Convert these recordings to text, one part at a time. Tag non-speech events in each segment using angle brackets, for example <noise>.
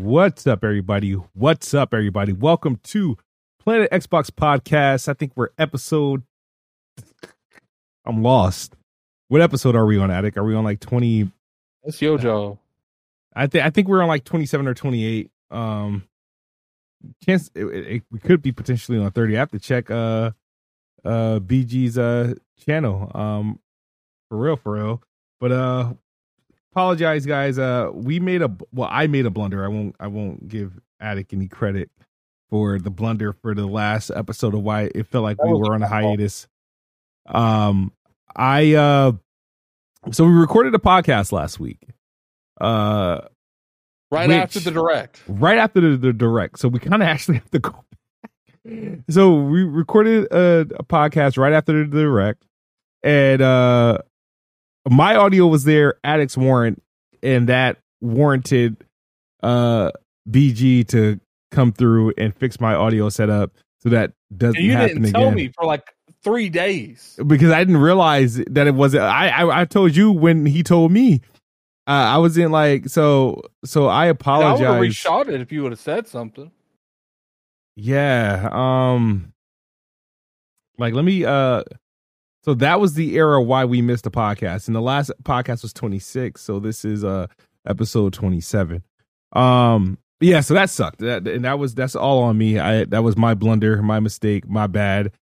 What's up, everybody? What's up, everybody? Welcome to Planet Xbox Podcast. I think we're episode. <laughs> I'm lost. What episode are we on, Attic? Are we on like 20? That's Yojo. I think I think we're on like 27 or 28. Um, chance it, it, we could be potentially on 30. I have to check uh uh BG's uh channel. Um, for real, for real. But uh, apologize guys. Uh we made a well i made a blunder. I won't i won't give attic any credit for the blunder for the last episode of why it felt like we were on a hiatus. Um i uh so we recorded a podcast last week. Uh Right Which- after the direct. right after the, the direct. So we kind of <laughs> actually have to go so we recorded a, a podcast right after the direct. And uh my audio was there addicts warrant and that warranted uh bg to come through and fix my audio setup so that doesn't And you happen didn't tell again me for like three days. because I didn't realize that it wasn't. I I, I told you when he told me. Uh, I was in like so so. I And I would apologize. have reshot it if you would have said something. Yeah. Um like let me uh so that was the era why we missed the podcast. And the last podcast was 26, so this is uh episode 27. Um yeah, so that sucked. That and that was that's all on me. I that was my blunder, my mistake, my bad.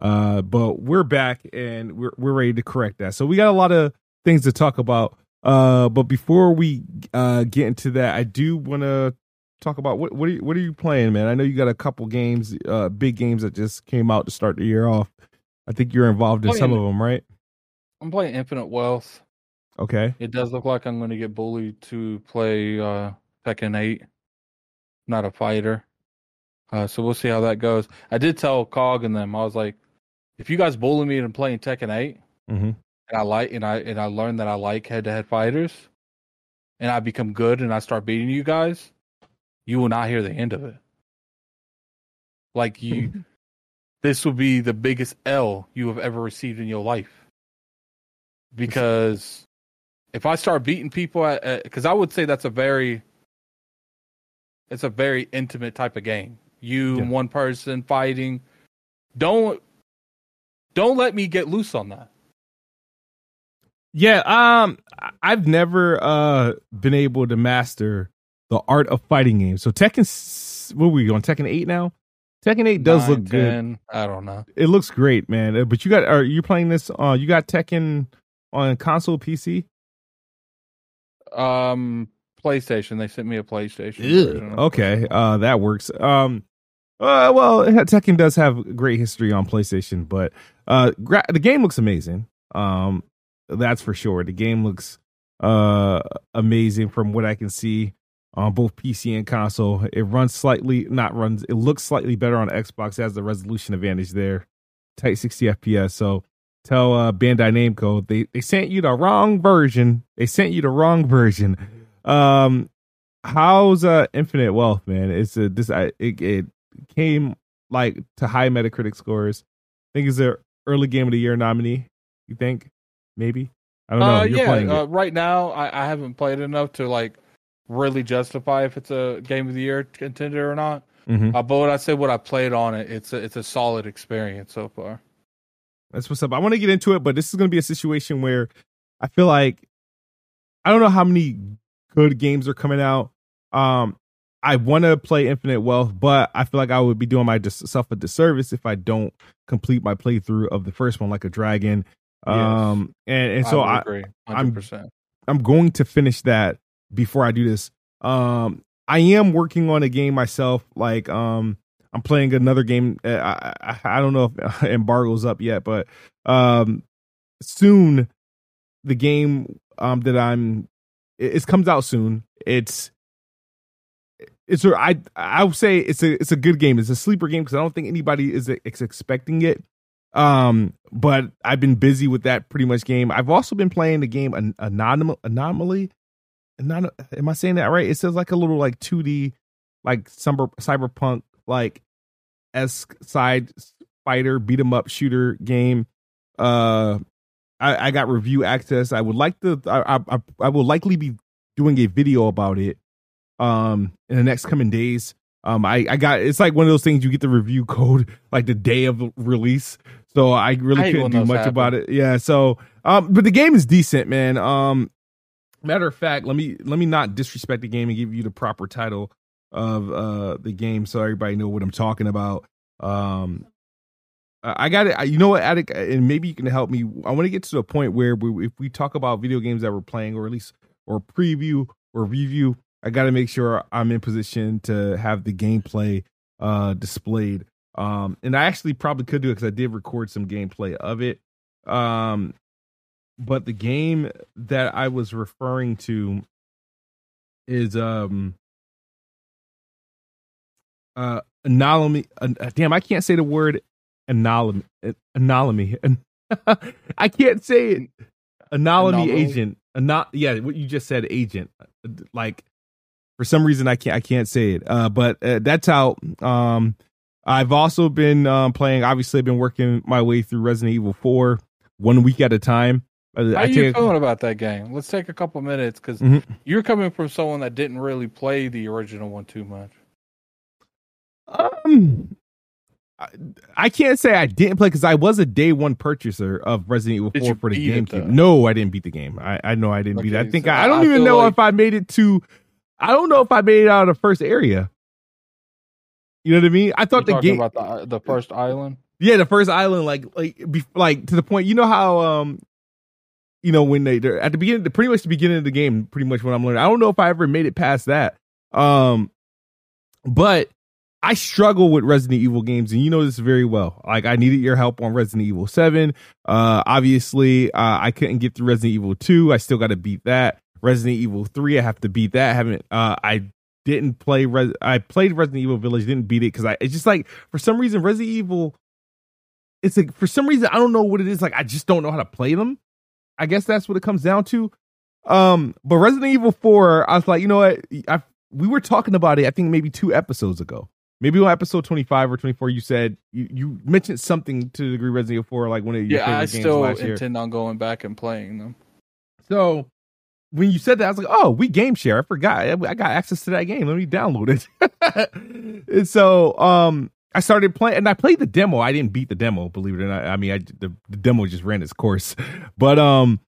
Uh but we're back and we're we're ready to correct that. So we got a lot of things to talk about. Uh but before we uh get into that, I do want to talk about what what are you, what are you playing, man? I know you got a couple games, uh, big games that just came out to start the year off. I think you're involved in some of them, right? I'm playing Infinite Wealth. Okay. It does look like I'm going to get bullied to play uh, Tekken 8. Not a fighter. Uh, so we'll see how that goes. I did tell Cog and them, I was like, if you guys bully me into playing Tekken 8, Mm-hmm. and I like and I and I learn that I like head to head fighters, and I become good and I start beating you guys, you will not hear the end of it. Like you, <laughs> this will be the biggest L you have ever received in your life. Because if I start beating people at, because I would say that's a very, it's a very intimate type of game. You and one person fighting. Don't, don't let me get loose on that. Yeah. Um, I've never uh been able to master the art of fighting games. So Tekken, what were we on Tekken eight now? Tekken eight does Nine, look good. I don't know. It looks great, man. Uh, But you got are you playing this? Uh, you got Tekken on console, PC? Um, PlayStation. They sent me a PlayStation. Okay, uh, that works. Um, uh, well, <laughs> Tekken does have great history on PlayStation, but uh, gra- the game looks amazing. Um, that's for sure. The game looks uh amazing from what I can see on both PC and console. It runs slightly, not runs. It looks slightly better on Xbox. It has the resolution advantage there, tight 60 FPS. So tell uh, Bandai Namco they they sent you the wrong version. They sent you the wrong version. Um, how's uh Infinite Wealth, man? It's a this I it, it came like to high Metacritic scores. I think it's a early game of the year nominee. You think maybe? I don't know. Uh, yeah. Uh, right now, I, I haven't played enough to like really justify if it's a game of the year contender or not. Mhm. Uh, but what I say, what I played on it, it's a, it's a solid experience so far. That's what's up. I want to get into it, but this is going to be a situation where I feel like I don't know how many good games are coming out. Um, I want to play Infinite Wealth, but I feel like I would be doing myself a disservice if I don't complete my playthrough of the first one, like a dragon. Yes. Um, and and so I, I I'm I'm going to finish that before I do this. Um, I am working on a game myself. Like, um, I'm playing another game. Uh, I, I, I don't know if <laughs> embargo's up yet, but um, soon the game um that I'm it, it comes out soon. It's it's I I would say it's a it's a good game. It's a sleeper game because I don't think anybody is, expecting it. Um, but I've been busy with that pretty much game. I've also been playing the game an-. Anomaly. Not, am I saying that right? It says like a little like 2D, like cyber cyberpunk like esque side fighter beat 'em up shooter game. Uh, I, I got review access. I would like to. I, I I will likely be doing a video about it um in the next coming days. Um, I, I got it's like one of those things you get the review <laughs> code like the day of release, so I really I couldn't do much happen. about it. Yeah, so um, but the game is decent, man. Um, matter of fact, let me let me not disrespect the game and give you the proper title of uh the game so everybody know what I'm talking about. Um, I got it. You know what, Attic, and maybe you can help me. I want to get to a point where we, if we talk about video games that we're playing, or at least or preview or review, I got to make sure I'm in position to have the gameplay uh displayed. Um, and I actually probably could do it because I did record some gameplay of it. Um, but the game that I was referring to is um uh anomaly. Uh, damn, I can't say the word anomaly. Anomaly. <laughs> I can't say it. Anomaly, anomaly. agent. Not yeah, what you just said, agent. Like for some reason I can't I can't say it. Uh, but uh, that's out. Um, I've also been um, playing. Obviously, I've been working my way through Resident Evil Four, one week at a time. Uh, How are you feeling about that game? Let's take a couple minutes because mm-hmm. you're coming from someone that didn't really play the original one too much. Um, I, I can't say I didn't play because I was a day one purchaser of Resident Evil Did 4 for the GameCube. No, I didn't beat the game. I, I know I didn't okay, beat it. I think so I, I, don't even know like... if I made it to I don't know if I made it out of the first area. You know what I mean? I thought You're the game about the uh, the first island. Yeah, the first island, like like be, like to the point. You know how um, you know when they they're at the beginning, pretty much the beginning of the game, pretty much what I'm learning. I don't know if I ever made it past that. Um, but I struggle with Resident Evil games, and you know this very well. Like I needed your help on Resident Evil Seven. Uh, obviously, uh, I couldn't get through Resident Evil Two. I still got to beat that. Resident Evil 3. I have to beat that. I haven't uh I didn't play I played Resident Evil Village, didn't beat it cuz I it's just like for some reason Resident Evil it's like for some reason I don't know what it is like I just don't know how to play them. I guess that's what it comes down to. Um but Resident Evil 4 I was like, you know what? I we were talking about it I think maybe 2 episodes ago. Maybe on episode 25 or 24 you said you, you mentioned something to the degree Resident Evil 4 like one of your yeah, I still intend on going back and playing them. So when you said that, I was like, oh, we game share. I forgot. I got access to that game. Let me download it. <laughs> and so um, I started playing, and I played the demo. I didn't beat the demo, believe it or not. I mean, I, the, the demo just ran its course. <laughs> But um,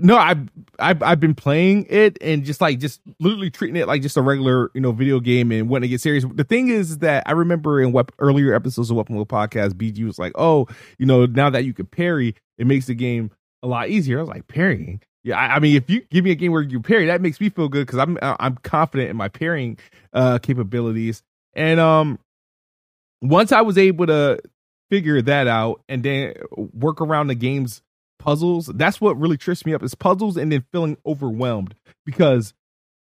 no, I've, I've I've been playing it and just like just literally treating it like just a regular you know video game and when to get serious. The thing is that I remember in wep- earlier episodes of Weapon Wheel podcast, BG was like, "Oh, you know, now that you can parry, it makes the game a lot easier." I was like, "Parrying? Yeah, I, I, mean, if you give me a game where you parry, that makes me feel good because I'm uh, I'm confident in my parrying uh, capabilities. And um, once I was able to figure that out and then work around the game's puzzles, that's what really trips me up is puzzles and then feeling overwhelmed because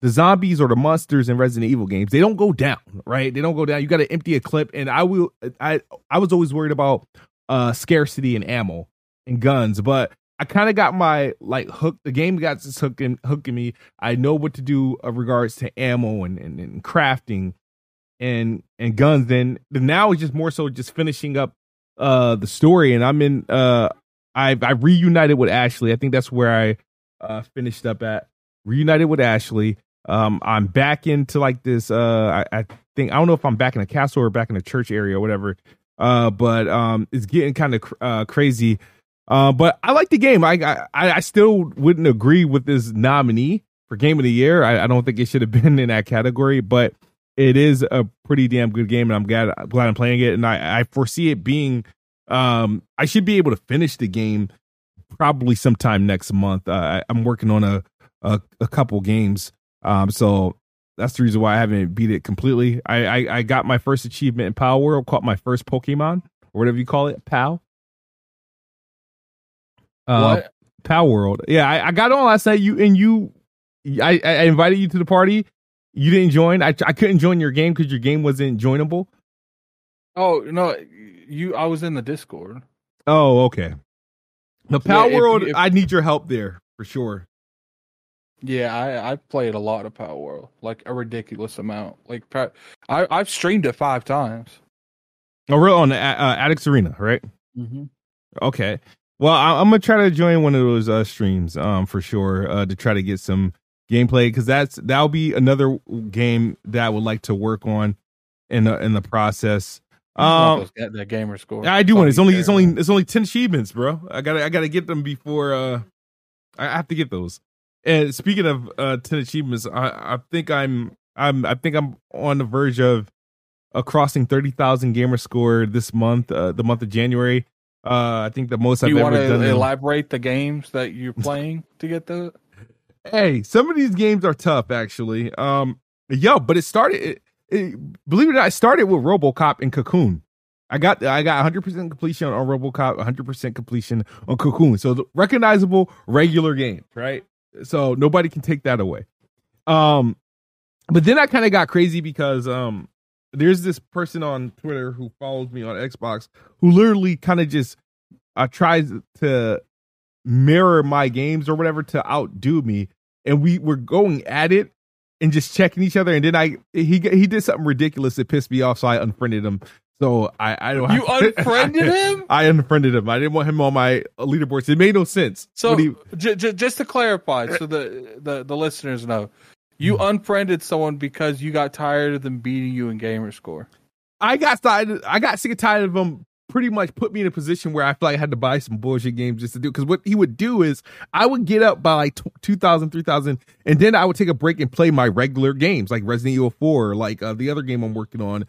the zombies or the monsters in Resident Evil games they don't go down, right? They don't go down. You got to empty a clip, and I will. I I was always worried about uh scarcity and ammo and guns, but I kind of got my like hook. The game got just hooking hooking me. I know what to do of regards to ammo and, and, and crafting and and guns. Then now it's just more so just finishing up uh the story. And I'm in uh I I reunited with Ashley. I think that's where I uh finished up at. Reunited with Ashley. Um, I'm back into like this. Uh, I, I think I don't know if I'm back in a castle or back in a church area or whatever. Uh, but um, it's getting kind of uh crazy uh, but I like the game. I, I I still wouldn't agree with this nominee for game of the year. I, I don't think it should have <laughs> been in that category. But it is a pretty damn good game, and I'm glad glad I'm playing it. And I I foresee it being um I should be able to finish the game probably sometime next month. Uh, I, I'm working on a, a a couple games, um so that's the reason why I haven't beat it completely. I I, I got my first achievement in Palworld, caught my first Pokemon or whatever you call it, Pal. Uh, what? Palworld. Yeah, I, I got on last night. You and you, I, I invited you to the party. You didn't join. I I couldn't join your game because your game wasn't joinable. Oh no, you. I was in the Discord. Oh, okay. The Power if- World. if- I need your help there for sure. Yeah, I I played a lot of Palworld, like a ridiculous amount. Like I I've streamed it five times. Oh, real on the uh, Addicts Arena, right? Mm-hmm. Okay. Well, I, I'm gonna try to join one of those uh, streams, um, for sure, uh, to try to get some gameplay because that's that'll be another game that I would like to work on in the in the process. Um, get that gamer score. I do want. It's only it's only it's only ten achievements, bro. I gotta I gotta get them before. uh I have to get those. And speaking of uh ten achievements, I I think I'm I'm I think I'm on the verge of uh, crossing thirty thousand gamer score this month, uh, the month of January. Uh, I think the most Do I've you ever want done. to in- elaborate the games that you're playing to get the? Hey, some of these games are tough, actually. Um, yo, but it started. It, it, believe it or not, it started with RoboCop and Cocoon. I got I got 100 percent completion on RoboCop, 100 percent completion on Cocoon. So recognizable regular game, right? So nobody can take that away. Um, but then I kind of got crazy because um, there's this person on Twitter who follows me on Xbox who literally kind of just uh, tries to mirror my games or whatever to outdo me and we were going at it and just checking each other and then i he he did something ridiculous that pissed me off so i unfriended him so i i don't You <laughs> unfriended him? i unfriended him i didn't want him on my leaderboards it made no sense So he- j- j- just to clarify, so the, the the listeners know, you Hmm. unfriended someone because you got tired of them beating you in gamer score. i got tired i got sick and tired of him pretty much put me in a position where i feel like i had to buy some bullshit games just to do because what he would do is i would get up by like 2000 3000 and then i would take a break and play my regular games like resident evil 4 like uh, the other game i'm working on.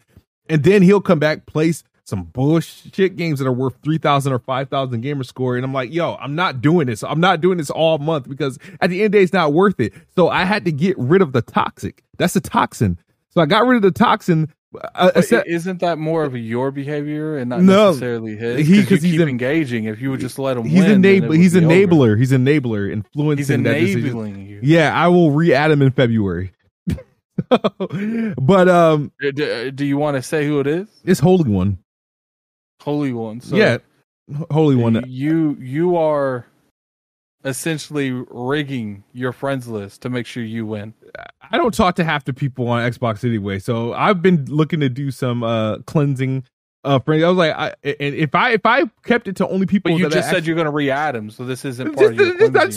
And then he'll come back place some bullshit games that are worth 3000 or 5000 gamer score and i'm like yo i'm not doing this. I'm not doing this all month because at the end of the day it's not worth it. So i had to get rid of the toxic. That's a toxin. So i got rid of the toxin uh, except- i- isn't that more of your behavior and not No. necessarily his? He- 'Cause 'cause you he's keep an- engaging. If you would just let him he's win, enabler would he's be over. enabler he's an enabler He's influencing that decision enabling you. yeah i will re-add him in february <laughs> but um D- d- Do you want to say who it is? it's holy one Holy One. So yeah holy one You you are essentially rigging your friends list to make sure you win. I don't talk to half the people on Xbox anyway, so I've been looking to do some uh cleansing. Uh, friends. I was like, I, and if I if I kept it to only people But you that I just said actually- you're going to re-add him, so this isn't This- part of your this- this- cleansing.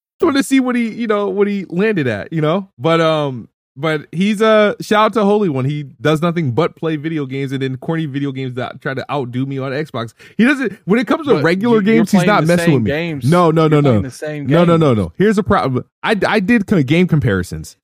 Want to see what he you know what he landed at, you know. But um, but he's a shout out to Holy One. He does nothing but play video games and then corny video games that try to outdo me on Xbox. He doesn't when it comes to But regular games. He's not messing with me. games. No, no, no, You're no, no, no, no, no. Here's a problem. I I did kind of game comparisons.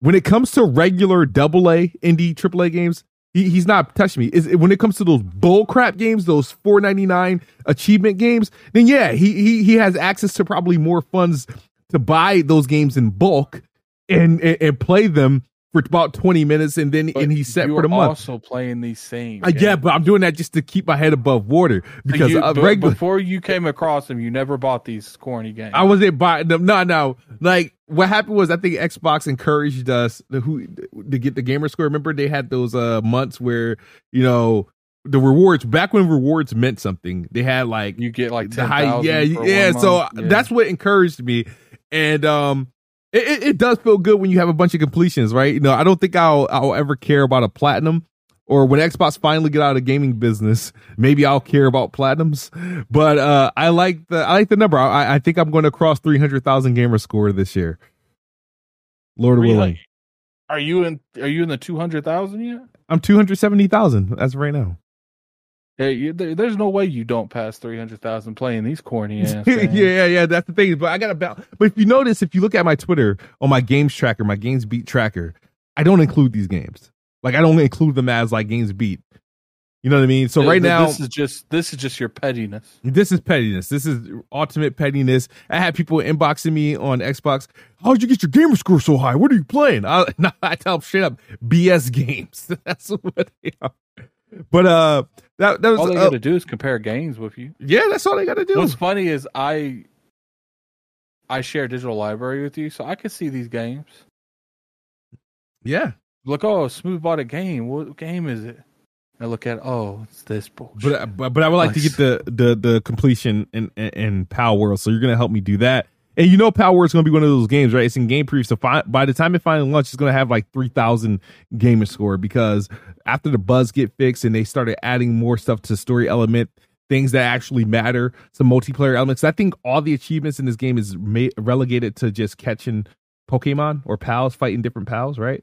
When it comes to regular double A, indie, triple A games, he, he's not touching me. Is when it comes to those bull crap games, those four ninety nine achievement games, then yeah, he he he has access to probably more funds to buy those games in bulk and and, and play them for about twenty minutes, and then But and he's set for the month. Also playing these same. Uh, yeah, but I'm doing that just to keep my head above water because You- uh, regular. before you came across them, you never bought these corny games. I wasn't buying them. No, no. Like what happened was, I think Xbox encouraged us to, who to get the gamer score. Remember, they had those uh months where you know the rewards back when rewards meant something. They had like you get like the ten high, yeah, yeah. So that's what encouraged me, and um, It, it, does feel good when you have a bunch of completions, right? You know, I don't think I'll I'll ever care about a platinum, or when Xbox finally get out of the gaming business, maybe I'll care about platinums. But uh, I like the I like the number. I, I think I'm going to cross three hundred thousand gamer score this year. Lord Really? willing, Are you in? Are you in the two hundred thousand yet? I'm two hundred seventy thousand as of right now. Yeah, you, there, there's no way you don't pass three hundred thousand playing these corny <laughs> ass. yeah, yeah, yeah. That's the thing. But I got about. But if you notice, if you look at my Twitter on my games tracker, my games beat tracker, I don't include these games. Like I don't include them as like games beat. You know what I mean? So right now, this is just this is just your pettiness. This is pettiness. This is ultimate pettiness. I had people inboxing me on Xbox. How'd you get your gamer score so high? What are you playing? I, <laughs> I tell them straight up, BS games. <laughs> That's what they are. But uh, that that was All they uh, got to do is compare games with you. yeah. That's all they got to do. What's funny is I I share digital library with you, so I can see these games. yeah, Look, oh, Smooth bought a game. What game is it? I look at, oh, it's this bullshit. but but but I would like to get the the the completion in in, Pal World. So you're gonna help me do that. And you know, Power is gonna be one of those games, right? It's in game preview. So fi- by the time it finally launches, it's gonna have like three thousand gamer score because after the buzz get fixed and they started adding more stuff to story element, things that actually matter, some multiplayer elements. I think all the achievements in this game is ma- relegated to just catching Pokemon or pals, fighting different pals, right?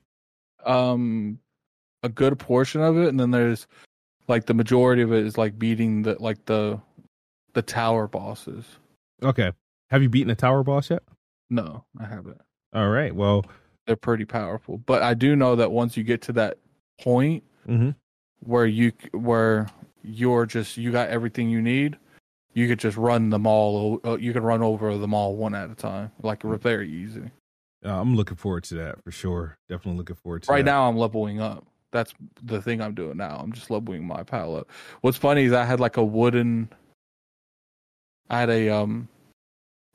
um a good portion of it and then there's like the majority of it is like beating the like the the tower bosses Okay. Have you beaten a tower boss yet? no i haven't All right. Well, they're pretty powerful but i do know that once you get to that point hmm where you where you're just you got everything you need you could just run them all uh, you can run over them all one at a time like very easy uh, I'm looking forward to that for sure. Definitely looking forward to right that. now i'm leveling up that's the thing i'm doing now i'm just leveling my pal up what's funny is i had like a wooden i had a um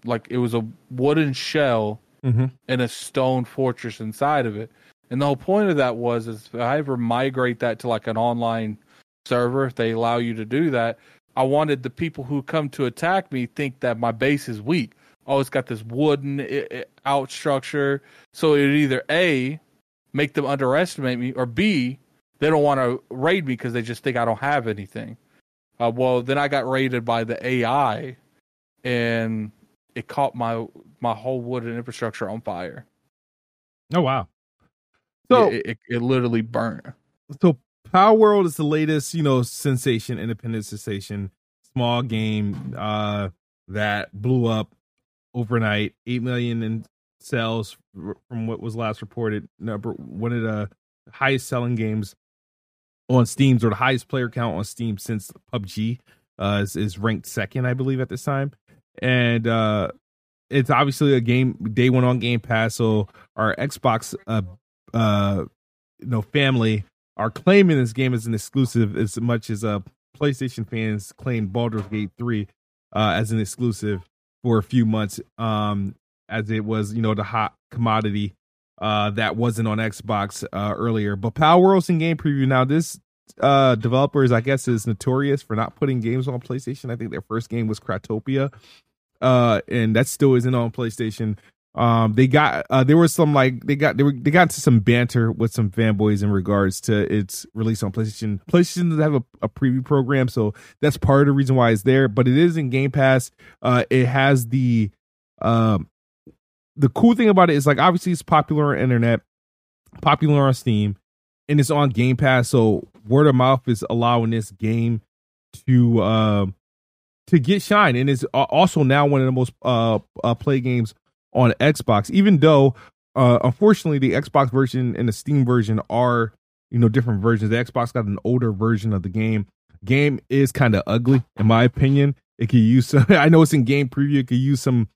like it was a wooden shell Mm-hmm. and a stone fortress inside of it and the whole point of that was is if i ever migrate that to like an online server if they allow you to do that i wanted the people who come to attack me think that my base is weak oh it's got this wooden i- i- out structure so it either a make them underestimate me, or B, they don't want to raid me because they just think I don't have anything. Uh, well, then I got raided by the AI, and it caught my my whole wooden infrastructure on fire. Oh wow. So it, it, it literally burnt. so Palworld is the latest, you know, sensation, independent sensation, small game uh that blew up overnight, eight million in sales from what was last reported. Number one of the highest selling games on Steam, or the highest player count on Steam since PUBG. Uh, is, is ranked second, I believe, at this time, and uh, it's obviously a game day one on Game Pass. So our Xbox, uh, uh, you know, family are claiming this game as an exclusive as much as uh PlayStation fans claim Baldur's Gate 3 uh as an exclusive for a few months um as it was you know the hot commodity uh that wasn't on Xbox uh earlier but Palworld's in game preview now this uh developers I guess is notorious for not putting games on PlayStation I think their first game was Craftopia uh and that still isn't on PlayStation um they got uh there was some like they got they were they got into some banter with some fanboys in regards to its release on PlayStation. PlayStation doesn't have a, a preview program, so that's part of the reason why it's there, but it is in Game Pass. Uh it has the um the cool thing about it is like obviously it's popular on internet, popular on Steam, and it's on Game Pass, so word of mouth is allowing this game to um to get shine and is also now one of the most uh, uh play games on Xbox, even though uh unfortunately the Xbox version and the Steam version are you know different versions. The Xbox got an older version of the game. Game is kind of ugly in my opinion. It could use some <laughs> I know it's in game preview, it could use some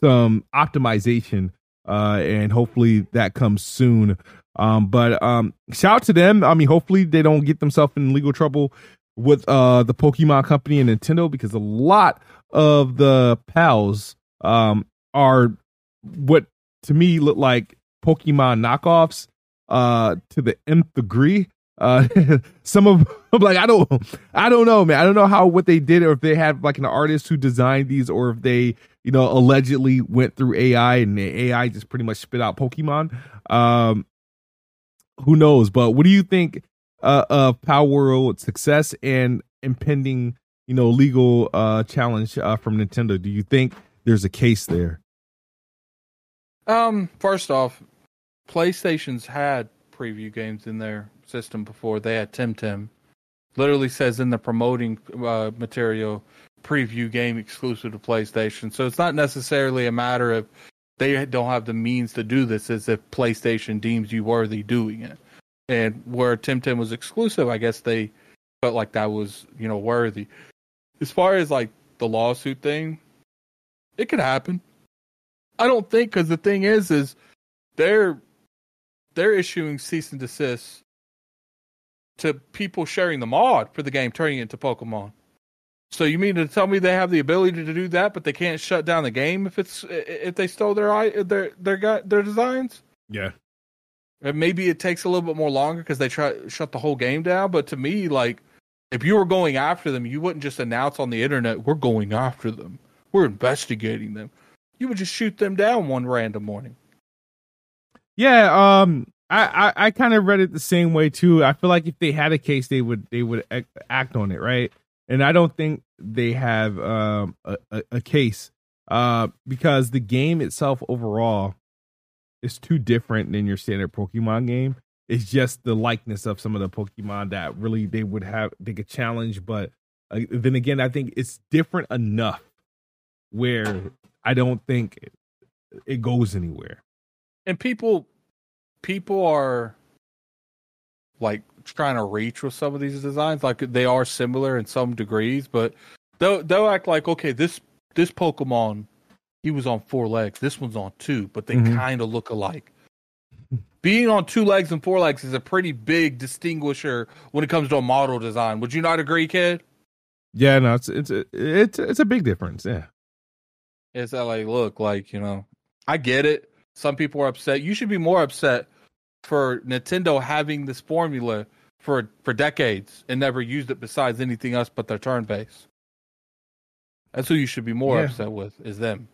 some optimization uh and hopefully that comes soon. Um but um shout out to them. I mean hopefully they don't get themselves in legal trouble with uh the Pokemon company and Nintendo because a lot of the pals um are what to me look like Pokemon knockoffs uh to the nth degree. Uh, <laughs> some of <laughs> them like I don't I don't know, man. I don't know how what they did, or if they had like an artist who designed these, or if they you know allegedly went through AI and the AI just pretty much spit out Pokemon. Um, who knows? But what do you think uh, of Palworld success and impending you know legal uh challenge uh, from Nintendo? Do you think there's a case there? Um, first off, PlayStation's had preview games in their system before. They had Temtem. Literally says in the promoting uh, material, preview game exclusive to PlayStation. So it's not necessarily a matter of they don't have the means to do this as if PlayStation deems you worthy doing it. And where Temtem was exclusive, I guess they felt like that was, you know, worthy. As far as like the lawsuit thing, it could happen. I don't think because the thing is, is they're they're issuing cease and desist to people sharing the mod for the game, turning it into Pokemon. So you mean to tell me they have the ability to do that, but they can't shut down the game if it's if they stole their their their their designs? Yeah. Maybe it takes a little bit more longer because they try shut the whole game down. But to me, like if you were going after them, you wouldn't just announce on the internet, "We're going after them. We're investigating them." you would just shoot them down one random morning. Yeah, um, I I, I kind of read it the same way too. I feel like if they had a case, they would they would act on it, right? And I don't think they have um a, a, a case uh because the game itself overall is too different than your standard Pokemon game. It's just the likeness of some of the Pokemon that really they would have they could challenge, but uh, then again, I think it's different enough where I don't think it, it goes anywhere. And people people are like trying to reach with some of these designs. Like they are similar in some degrees, but they'll they'll act like okay, this this Pokemon he was on four legs, this one's on two, but they mm-hmm. kind of look alike. Being on two legs and four legs is a pretty big distinguisher when it comes to a model design. Would you not agree, kid? Yeah, no, it's it's it's it's a big difference. Yeah. it's that like, look, like, you know, I get it. Some people are upset. You should be more upset for Nintendo having this formula for for decades and never used it besides anything else but their turn base. That's who you should be more yeah. upset with is them.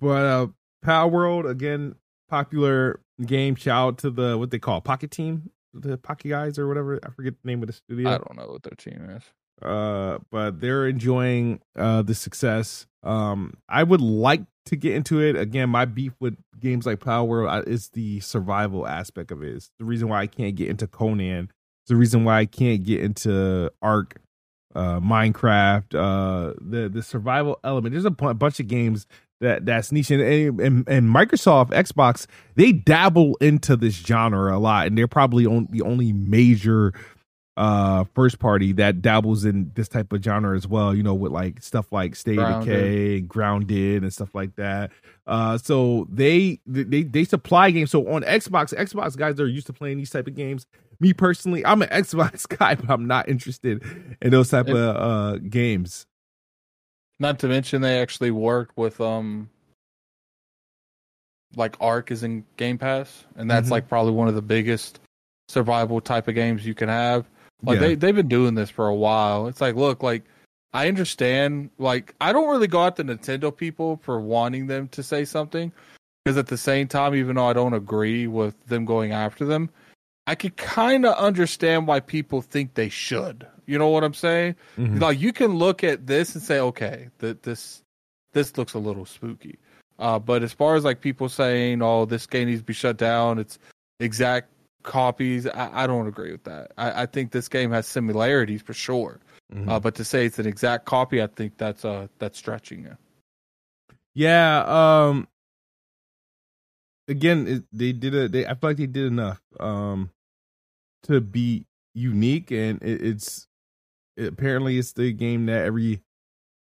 But uh Palworld again, popular game. Shout out to the what they call Pocket Team, the Pocket Guys or whatever. I forget the name of the studio. I don't know what their team is. Uh, but they're enjoying uh the success. Um, I would like to get into it again. My beef with games like Palworld is the survival aspect of it. It's the reason why I can't get into Conan. It's the reason why I can't get into Ark, uh, Minecraft. Uh, the the survival element. There's a bunch of games that that's niche and, and, and Microsoft Xbox they dabble into this genre a lot and they're probably on the only major uh first party that dabbles in this type of genre as well you know with like stuff like state of decay grounded and stuff like that. Uh so they they they supply games. So on xbox xbox guys are used to playing these type of games me personally i'm an <laughs> xbox guy but i'm not interested in those type of uh games not to mention they actually worked with um like ark is in game pass and that's mm-hmm. like probably one of the biggest survival type of games you can have like yeah. they they've been doing this for a while. It's like, look, like I understand. Like I don't really go at the Nintendo people for wanting them to say something, because at the same time, even though I don't agree with them going after them, I could kind of understand why people think they should. You know what I'm saying? Mm-hmm. Like you can look at this and say, okay, that this this looks a little spooky. Uh, but as far as like people saying, "Oh, this game needs to be shut down," it's exact copies. I, I don't agree with that. I, I, think this game has similarities for sure, mm-hmm. uh, but to say it's an exact copy, I think that's uh that's stretching it. Yeah. Um. Again, it, they did a. They I feel like they did enough. Um. To be unique, and it, it's it, apparently it's the game that every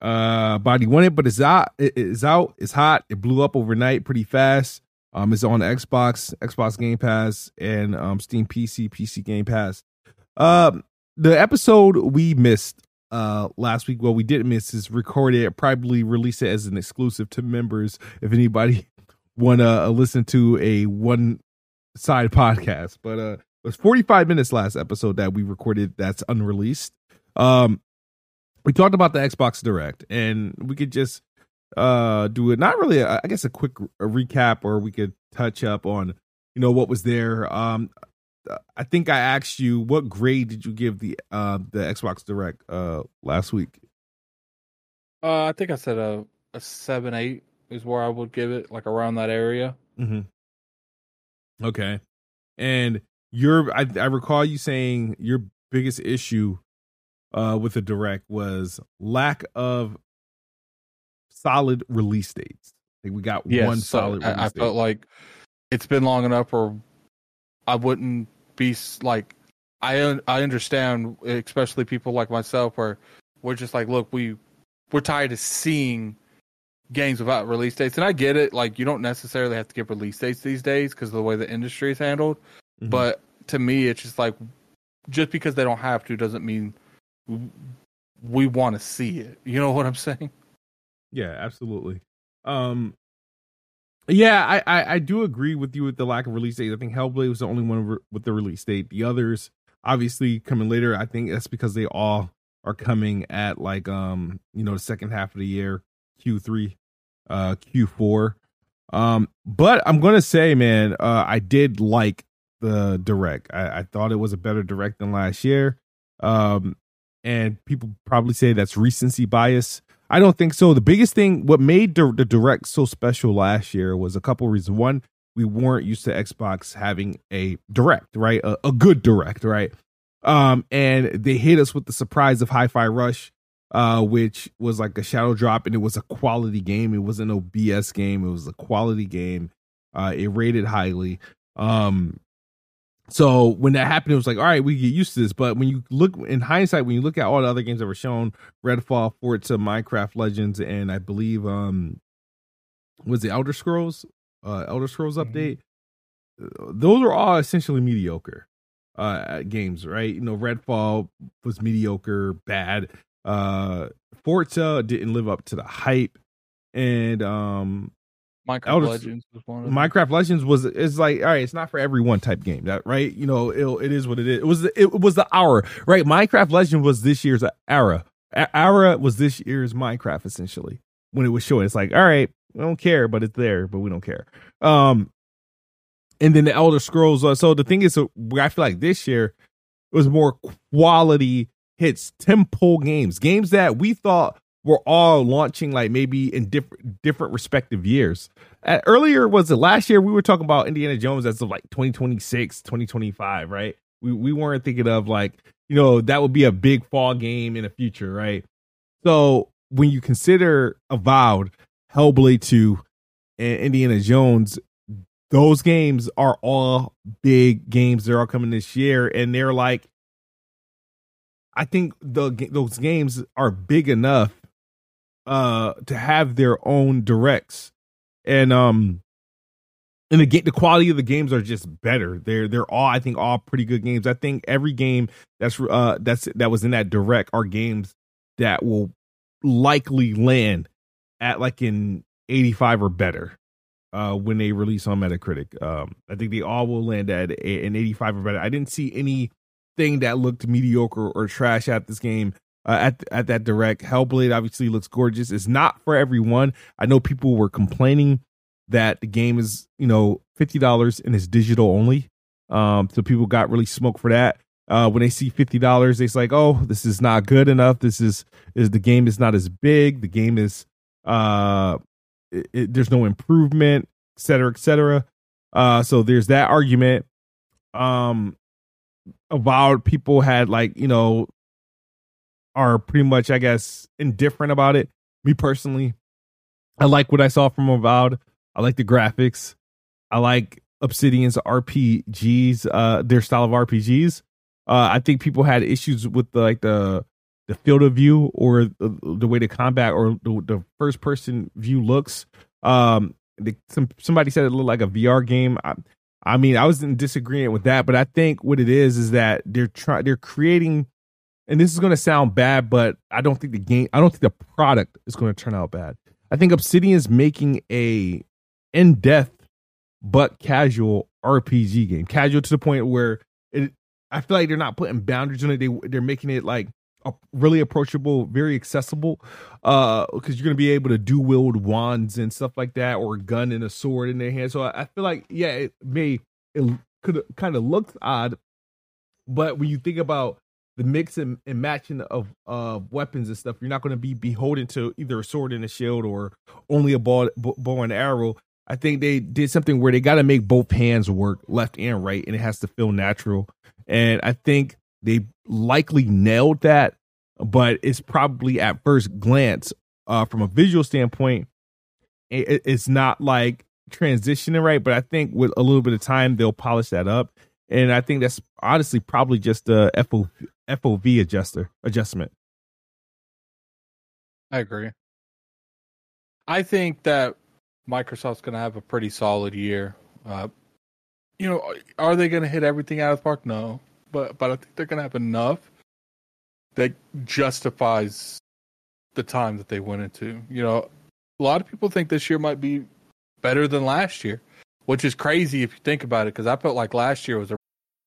uh body wanted, but it's out. It, it's out. It's hot. It blew up overnight, pretty fast. Um, it's on Xbox, Xbox Game Pass, and um, Steam PC, PC Game Pass. Um, the episode we missed uh last week, well, we didn't miss, is recorded. Probably release it as an exclusive to members. If anybody <laughs> want to uh, listen to a one side podcast, but uh, was 45 minutes last episode that we recorded that's unreleased. Um, we talked about the Xbox Direct, and we could just uh do it. Not really, I guess, a quick a recap, or we could touch up on you know what was there. Um, I think I asked you what grade did you give the uh the Xbox Direct uh last week? Uh, I think I said a a seven eight is where I would give it, like around that area. Mm-hmm. Okay, and your I, I recall you saying your biggest issue uh with the direct was lack of solid release dates. Like we got Yes, one solid. I, release I felt like it's been long enough, or I wouldn't be like I I understand, especially people like myself, where we're just like, look, we we're tired of seeing games without release dates, and I get it. Like you don't necessarily have to give release dates these days because of the way the industry is handled. Mhm. But to me, it's just like just because they don't have to doesn't mean we want to see it. You know what I'm saying? Yeah, absolutely. Um, yeah, I, I I do agree with you with the lack of release date. I think Hellblade was the only one re- with the release date. The others, obviously, coming later. I think that's because they all are coming at like um you know the second half of the year, Q three, uh Q four. Um, but I'm gonna say, man, uh, I did like the direct. I, I thought it was a better direct than last year. Um, and people probably say that's recency bias. I don't think so. The biggest thing, what made the, the direct so special last year was a couple reasons. One, we weren't used to Xbox having a direct, right? A, a good direct, right? Um, and they hit us with the surprise of Hi-Fi Rush, uh, which was like a shadow drop, and it was a quality game. It wasn't no BS game. It was a quality game. Uh, it rated highly. Um, so when that happened, it was like, all right, we get used to this. But when you look in hindsight, when you look at all the other games that were shown, Redfall, Forza, Minecraft Legends, and I believe um was the Elder Scrolls, uh Elder Scrolls update. Those are all essentially mediocre uh games, right? You know, Redfall was mediocre, bad. Uh Forza didn't live up to the hype. And um Minecraft Elder- Legends was one of them. Minecraft Legends was is like all right, it's not for everyone type game, that right? You know, it it is what it is. It was the, it was the hour, right? Minecraft Legend was this year's era. Era was this year's Minecraft essentially when it was showing. It's like all right, we don't care, but it's there, but we don't care. Um, and then the Elder Scrolls. Uh, so the thing is, uh, I feel like this year it was more quality hits, tempo games, games that we thought were all launching like maybe in different different respective years. Uh, earlier was it last year we were talking about Indiana Jones as of like 2026, 2025, right? We we weren't thinking of like, you know, that would be a big fall game in the future, right? So when you consider Avowed, Hellblade 2, and Indiana Jones, those games are all big games. They're all coming this year, and they're like, I think the those games are big enough uh to have their own directs, and um, and the game, the quality of the games are just better. They're they're all I think all pretty good games. I think every game that's uh that's that was in that direct are games that will likely land at like an 85 or better uh when they release on Metacritic. Um I think they all will land at an 85 or better. I didn't see anything that looked mediocre or trash at this game. Uh, at at that direct, Hellblade obviously looks gorgeous. It's not for everyone. I know people were complaining that the game is you know fifty dollars and it's digital only. Um, so people got really smoked for that. Uh, when they see fifty dollars, it's like, oh, this is not good enough. This is is the game is not as big. The game is uh, it, it, there's no improvement, et cetera, et cetera. Uh, so there's that argument. Um, about people had like you know are pretty much, I guess, indifferent about it. Me personally, I like what I saw from Avowed. I like the graphics. I like Obsidian's RPGs, uh, their style of RPGs. Uh, I think people had issues with the, like the the field of view or the, the way the combat or the, the first person view looks. Um, the, some somebody said it looked like a VR game. I, I mean, I was in disagreement with that, but I think what it is is that they're trying, they're creating, and this is going to sound bad, but I don't think the game, I don't think the product is going to turn out bad. I think Obsidian is making a in depth but casual RPG game, casual to the point where it. I feel like they're not putting boundaries on it. They they're making it like really approachable, very accessible. Uh, because you're gonna be able to do wield wands and stuff like that, or a gun and a sword in their hand. So I, I feel like yeah, it may it could kind of look odd, but when you think about the mix and, and matching of uh, weapons and stuff, you're not going to be beholden to either a sword and a shield or only a ball, bow and arrow. I think they did something where they got to make both hands work, left and right, and it has to feel natural. And I think they likely nailed that, but it's probably at first glance, uh, from a visual standpoint, it, it's not like transitioning right. But I think with a little bit of time, they'll polish that up. And I think that's honestly probably just a FO, FOV adjuster adjustment. I agree. I think that Microsoft's going to have a pretty solid year. Uh, you know, are they going to hit everything out of the park? No, but but I think they're going to have enough that justifies the time that they went into. You know, a lot of people think this year might be better than last year, which is crazy if you think about it. Because I felt like last year was a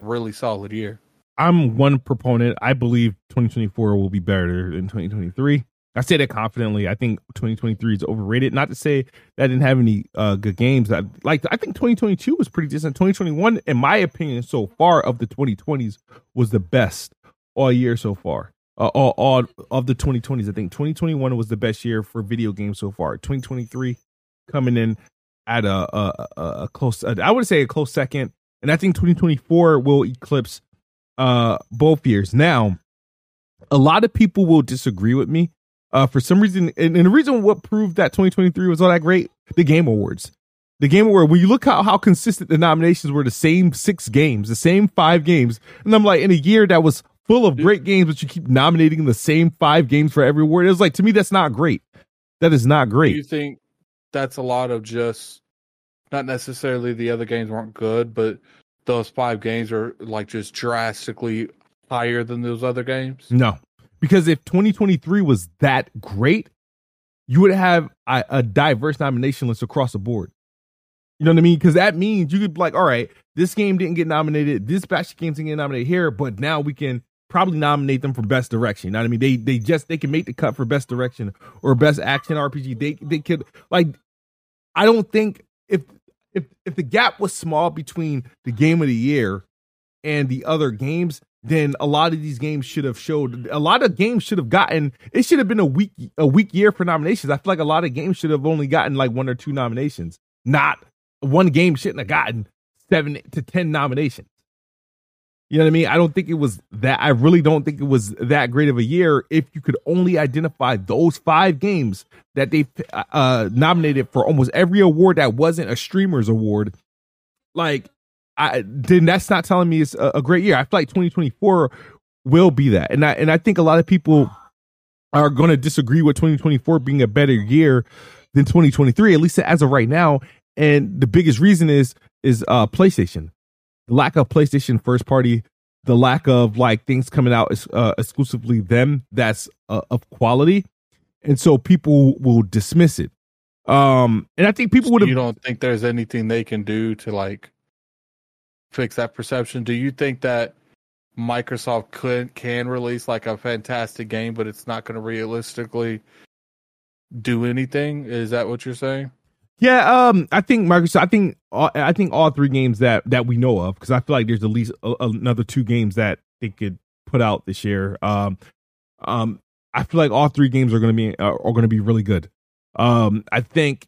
really solid year. I'm one proponent. I believe 2024 will be better than 2023. I say that confidently. I think 2023 is overrated. Not to say that I didn't have any uh, good games. I like. I think 2022 was pretty decent. 2021, in my opinion, so far of the 2020s, was the best all year so far. Uh, all, all of the 2020s, I think 2021 was the best year for video games so far. 2023 coming in at a a, a, a close. I would say a close second and I think 2024 will eclipse uh both years. Now, a lot of people will disagree with me. Uh, for some reason, and, and the reason what proved that 2023 was all that great, the Game Awards. The Game Award, when you look how, how consistent the nominations were, the same six games, the same five games. And I'm like, in a year that was full of great games, but you keep nominating the same five games for every award. It was like, to me, that's not great. That is not great. Do you think that's a lot of just not necessarily the other games weren't good, but those five games are like just drastically higher than those other games? No, because if 2023 was that great, you would have a, a diverse nomination list across the board. You know what I mean? Because that means you could be like, all right, this game didn't get nominated, this batch of games didn't get nominated here, but now we can probably nominate them for best direction. You know what I mean? They they just they can make the cut for best direction or best action RPG. They they could like I don't think if if if the gap was small between the game of the year and the other games, then a lot of these games should have showed a lot of games should have gotten it should have been a week a week year for nominations. I feel like a lot of games should have only gotten like one or two nominations. Not one game shouldn't have gotten seven to ten nominations. You know what I mean? I don't think it was that. I really don't think it was that great of a year if you could only identify those five games that they uh, nominated for almost every award that wasn't a streamers award. Like, I then that's not telling me it's a, a great year. I feel like 2024 will be that, and I and I think a lot of people are going to disagree with 2024 being a better year than 2023, at least as of right now. And the biggest reason is is uh PlayStation lack of PlayStation first party, the lack of like things coming out uh, exclusively them that's uh, of quality, and so people will dismiss it. Um, and I think people would. You don't think there's anything they can do to like fix that perception? Do you think that Microsoft could can release like a fantastic game, but it's not going to realistically do anything? Is that what you're saying? Yeah, um, I think Microsoft. I think all, I think all three games that that we know of because I feel like there's at least a, another two games that they could put out this year. Um, um, I feel like all three games are to be are, are going to be really good. Um, I think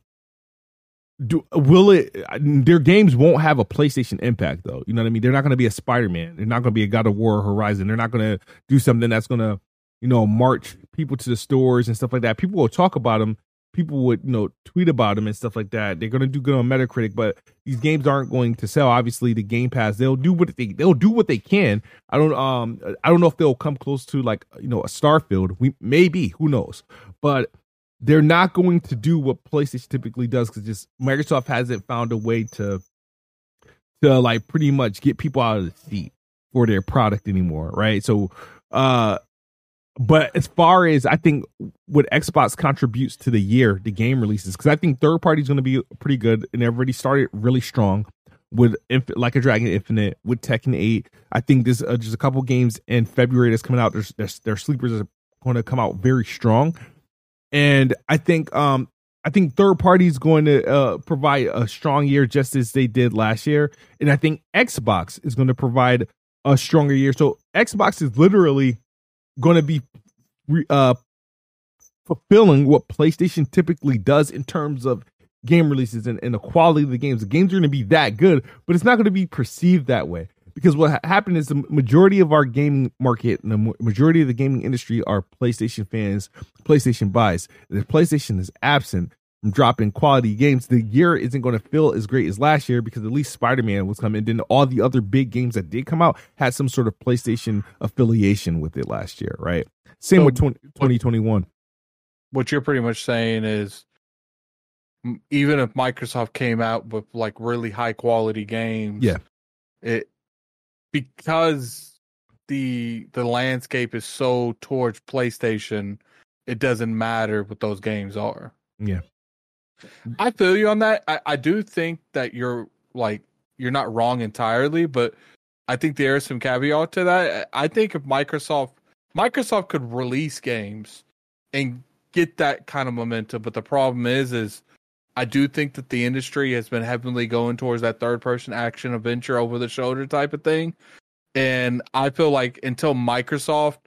do will it their games won't have a PlayStation impact though. You know what I mean? They're not going to be a Spider-Man. They're not going to be a God of War Horizon. They're not going to do something that's going to, you know, march people to the stores and stuff like that. People will talk about them people would you know tweet about them and stuff like that. They're gonna do good on Metacritic, but these games aren't going to sell. Obviously, the Game Pass they'll do what they they'll do what they can. I don't um I don't know if they'll come close to like you know a Starfield. We maybe who knows, but they're not going to do what PlayStation typically does because just Microsoft hasn't found a way to to like pretty much get people out of the seat for their product anymore, right? So uh but as far as I think what Xbox contributes to the year, the game releases, because I think third party is going to be pretty good, and everybody started really strong with Inf- like a Dragon Infinite, with Tekken Eight. I think there's uh, just a couple games in February that's coming out. There's, there's their sleepers are going to come out very strong, and I think um I think third party is going to uh, provide a strong year just as they did last year, and I think Xbox is going to provide a stronger year. So Xbox is literally going to be uh, fulfilling what PlayStation typically does in terms of game releases and, and the quality of the games. The games are going to be that good, but it's not going to be perceived that way because what ha- happened is the majority of our gaming market and the majority of the gaming industry are PlayStation fans, PlayStation buys. If PlayStation is absent from dropping quality games, the year isn't going to feel as great as last year because at least Spider Man was coming. Then all the other big games that did come out had some sort of PlayStation affiliation with it last year, right? Same So, with 20, 2021. what you're pretty much saying is even if Microsoft came out with like really high quality games, Yeah. it because the the landscape is so towards PlayStation, it doesn't matter what those games are. Yeah. I feel you on that. I, I do think that you're like you're not wrong entirely, but I think there is some caveat to that. I think if Microsoft Microsoft could release games and get that kind of momentum, but the problem is is I do think that the industry has been heavily going towards that third person action adventure over the shoulder type of thing. And I feel like until Microsoft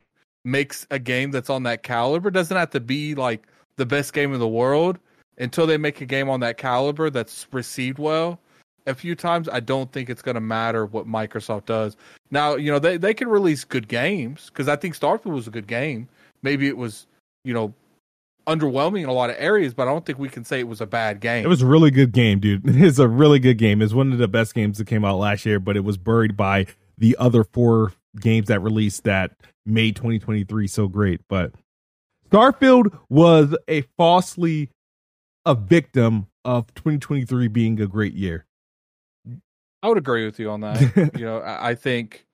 makes a game that's on that caliber, doesn't have to be like the best game in the world, until they make a game on that caliber that's received well a few times, I don't think it's going to matter what Microsoft does. Now, you know, they, they can release good games because I think Starfield was a good game. Maybe it was, you know, underwhelming in a lot of areas, but I don't think we can say it was a bad game. It was a really good game, dude. <laughs> It's a really good game. It's one of the best games that came out last year, but it was buried by the other four games that released that made 2023 so great. But Starfield was a falsely a victim of 2023 being a great year. I would agree with you on that. <laughs> you know, I, I think,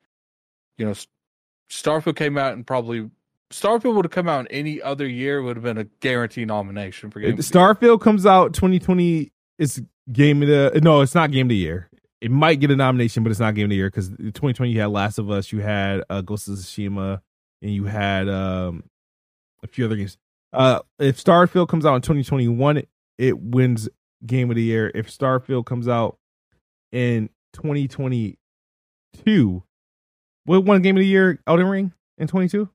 you know, Starfield came out and probably Starfield would have come out in any other year would have been a guaranteed nomination for game. of the Year. Starfield comes out 2020 is game of the no, it's not game of the year. It might get a nomination, but it's not game of the year because 2020 you had Last of Us, you had uh, Ghost of Tsushima, and you had um, a few other games. Uh, if Starfield comes out in 2021, it, wins game of the year. If Starfield comes out in 2022, what won game of the year? Elden Ring in 22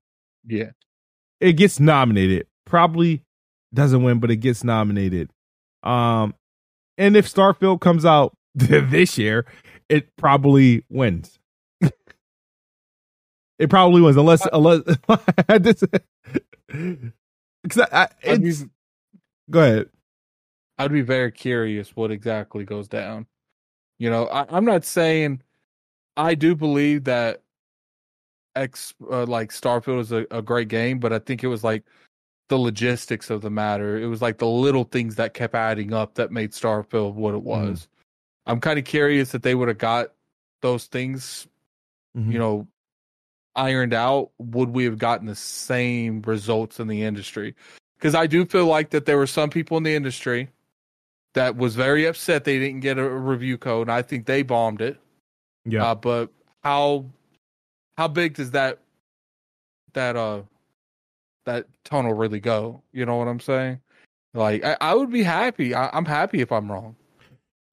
Yeah. it gets nominated. Probably doesn't win, but it gets nominated. Um, and if Starfield comes out <laughs> this year, it probably wins. <laughs> it probably wins, unless unless <laughs> I just because I, I, it's, be, go ahead. I'd be very curious what exactly goes down. You know, I, I'm not saying I do believe that X uh, like Starfield is a, a great game, but I think it was like the logistics of the matter. It was like the little things that kept adding up that made Starfield what it was. I'm kind of curious that they would have got those things, Mhm. you know, ironed out. Would we have gotten the same results in the industry? Because I do feel like that there were some people in the industry that was very upset they didn't get a review code, and I think they bombed it. yeah, Uh, but how how big does that that uh that tunnel really go? You know what I'm saying? Like I, I would be happy. I, I'm happy if I'm wrong,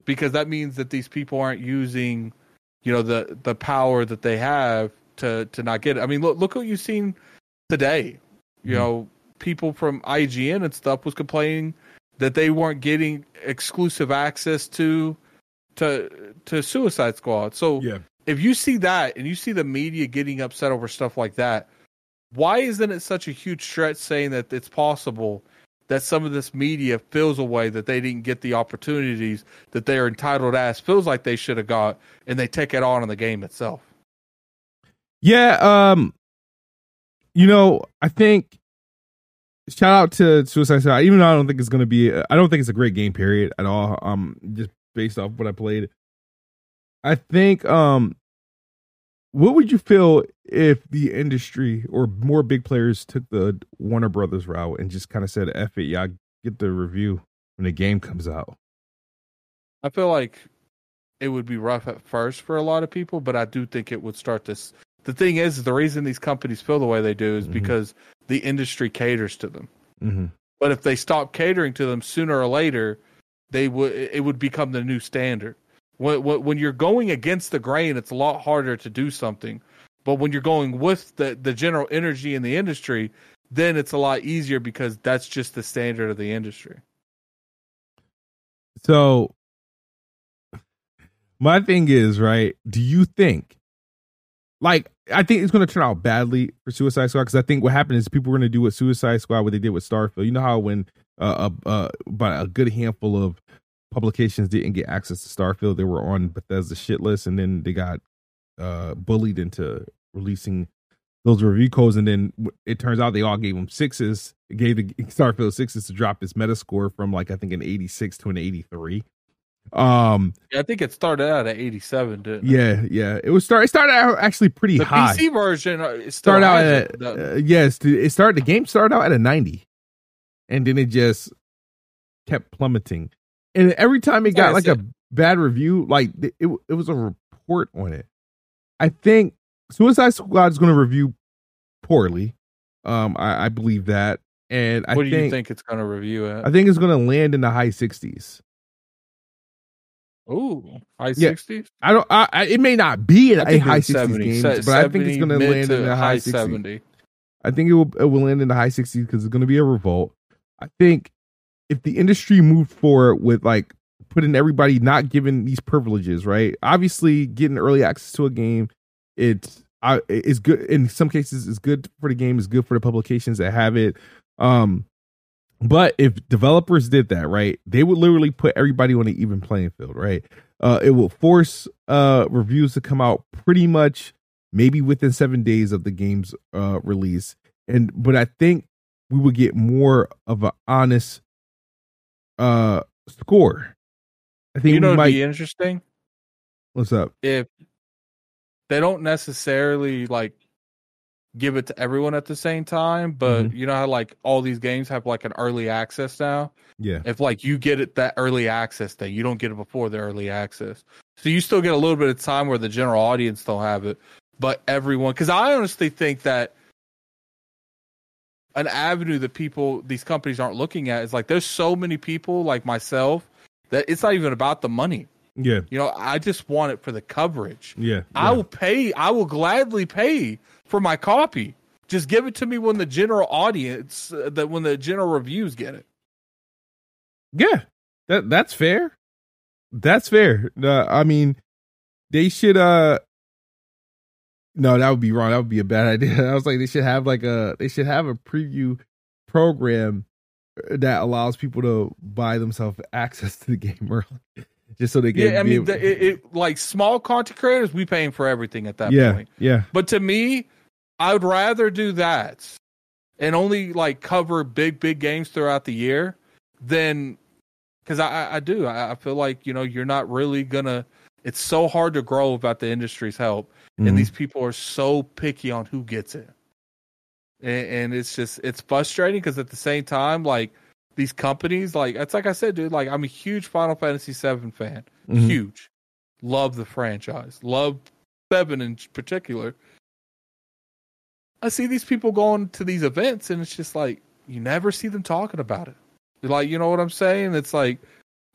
because that means that these people aren't using, you know, the the power that they have to to not get it. I mean, look look what you've seen today. You Mhm. know, people from IGN and stuff was complaining that they weren't getting exclusive access to to to Suicide Squad. So yeah. if you see that and you see the media getting upset over stuff like that, why isn't it such a huge stretch saying that it's possible that some of this media feels a way that they didn't get the opportunities that they are entitled as feels like they should have got and they take it on in the game itself. Yeah, um you know, I think shout out to Suicide Squad. Even though I don't think it's to be, I don't think it's a great game period at all. Um, just based off what I played, I think. Um, what would you feel if the industry or more big players took the Warner Brothers route and just kind of said, "F it, y'all get the review when the game comes out"? I feel like it would be rough at first for a lot of people, but I do think it would start this. The thing is, the reason these companies feel the way they do is Mhm. because the industry caters to them. Mm-hmm. But if they stop catering to them sooner or later, they would it would become the new standard. When, when when you're going against the grain, it's a lot harder to do something. But when you're going with the the general energy in the industry, then it's a lot easier because that's just the standard of the industry. So my thing is, right? Do you think like I think it's going to turn out badly for Suicide Squad because I think what happened is people were going to do with Suicide Squad what they did with Starfield. You know how when uh, uh, uh about a good handful of publications didn't get access to Starfield, they were on Bethesda shit list, and then they got uh bullied into releasing those review codes, and then it turns out they all gave them sixes. Gave the Starfield sixes to drop its Metascore from like I think an eighty six to an eighty three. Um, yeah, I think it started out at 87, didn't it? Yeah, yeah. It was start. It started out actually pretty the high. The PC version uh, it started out at uh, yes. It started. The game started out at a 90, and then it just kept plummeting. And every time it got yeah, like it. a bad review, like it, it was a report on it. I think Suicide Squad is going to review poorly. Um, I, I believe that, and I do think, you think it's going to review at? I think it's going to land in the high 60s. Oh, high sixties. Yeah. I don't. I, I, it may not be a, a high sixties game, but I think it's going to land in the high seventy. I think it will. It will land in the high sixties because it's going to be a revolt. I think if the industry moved forward with like putting everybody not given these privileges, right? Obviously, getting early access to a game, it's I, it's good in some cases. It's good for the game. It's good for the publications that have it. Um, but if developers did that, right, they would literally put everybody on an even playing field, right? Uh, it will force uh reviews to come out pretty much maybe within seven days of the game's uh release. And but i think we would get more of an honest uh score. I think You know, might be interesting? What's up? If they don't necessarily like give it to everyone at the same time, but Mm-hmm. you know how like all these games have like an early access now. yeah If like you get it that early access thing, you don't get it before the early access, so you still get a little bit of time where the general audience don't have it, but everyone. Because I honestly think that an avenue that people these companies aren't looking at is like there's so many people like myself that it's not even about the money. yeah You know, I just want it for the coverage. yeah, I will pay. I will gladly pay for my copy. Just give it to me when the general audience, uh, that when the general reviews get it. Yeah, that that's fair. That's fair. Uh, I mean, they should. uh No, that would be wrong. That would be a bad <laughs> idea. I was like, they should have like a. They should have a preview program that allows people to buy themselves <laughs> access to the game <laughs> early, just so they get. Yeah, I mean, able- the, it, it like small content creators, we paying for everything at that yeah, point. yeah, But to me, I would rather do that and only like cover big, big games throughout the year than because I, I, do. I, I feel like you know you're not really gonna. It's so hard to grow without the industry's help, Mhm. and these people are so picky on who gets it, and, and it's just it's frustrating because at the same time, like these companies, like it's like I said, dude. Like I'm a huge Final Fantasy VII fan, Mhm. huge, love the franchise, love Seven in particular. I see these people going to these events, and it's just like you never see them talking about it. Like, you know what I'm saying? It's like,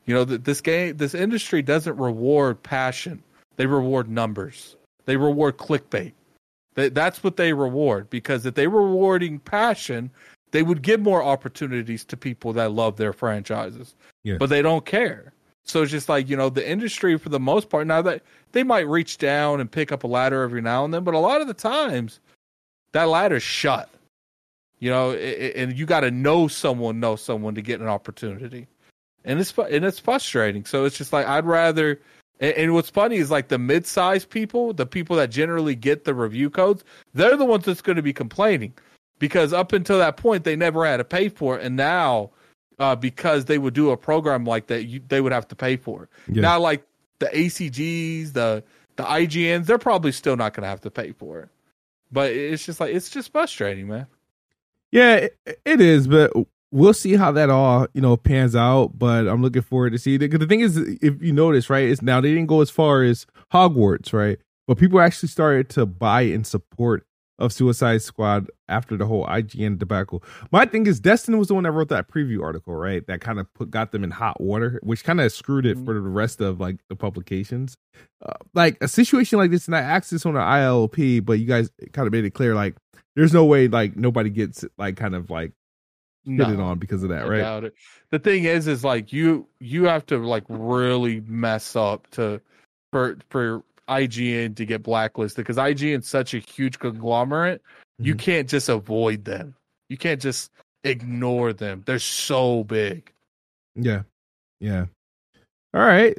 you know, that this game, this industry doesn't reward passion. They reward numbers. They reward clickbait. That that's what they reward because if they were rewarding passion, they would give more opportunities to people that love their franchises. Yeah. But they don't care. So it's just like, you know, the industry for the most part now that they might reach down and pick up a ladder every now and then, but a lot of the times that ladder's shut. You know, and you got to know someone know someone to get an opportunity, and it's and it's frustrating. So it's just like I'd rather. And, what's funny is like the mid-sized people, the people that generally get the review codes, they're the ones that's going to be complaining because up until that point they never had to pay for it, and now uh, because they would do a program like that, you, they would have to pay for it. Yeah. Now, like the ACGs, the the IGNs, they're probably still not going to have to pay for it. But it's just like it's just frustrating, man. Yeah, it, it is, but we'll see how that all you know pans out. But I'm looking forward to see because the thing is, if you notice, right, is now they didn't go as far as Hogwarts, right? But people actually started to buy and support of Suicide Squad after the whole IGN debacle. My thing is, Destin was the one that wrote that preview article, right? That kind of put got them in hot water, which kind of screwed it mm-hmm. for the rest of like the publications. Uh, like a situation like this, and I asked this on the ILP, but you guys kind of made it clear, like there's no way like nobody gets like kind of like no, it on because of that, right? It. The thing is, is like you you have to like really mess up to for for IGN to get blacklisted because IGN is such a huge conglomerate. Mm-hmm. You can't just avoid them. You can't just ignore them. They're so big. Yeah. Yeah. All right.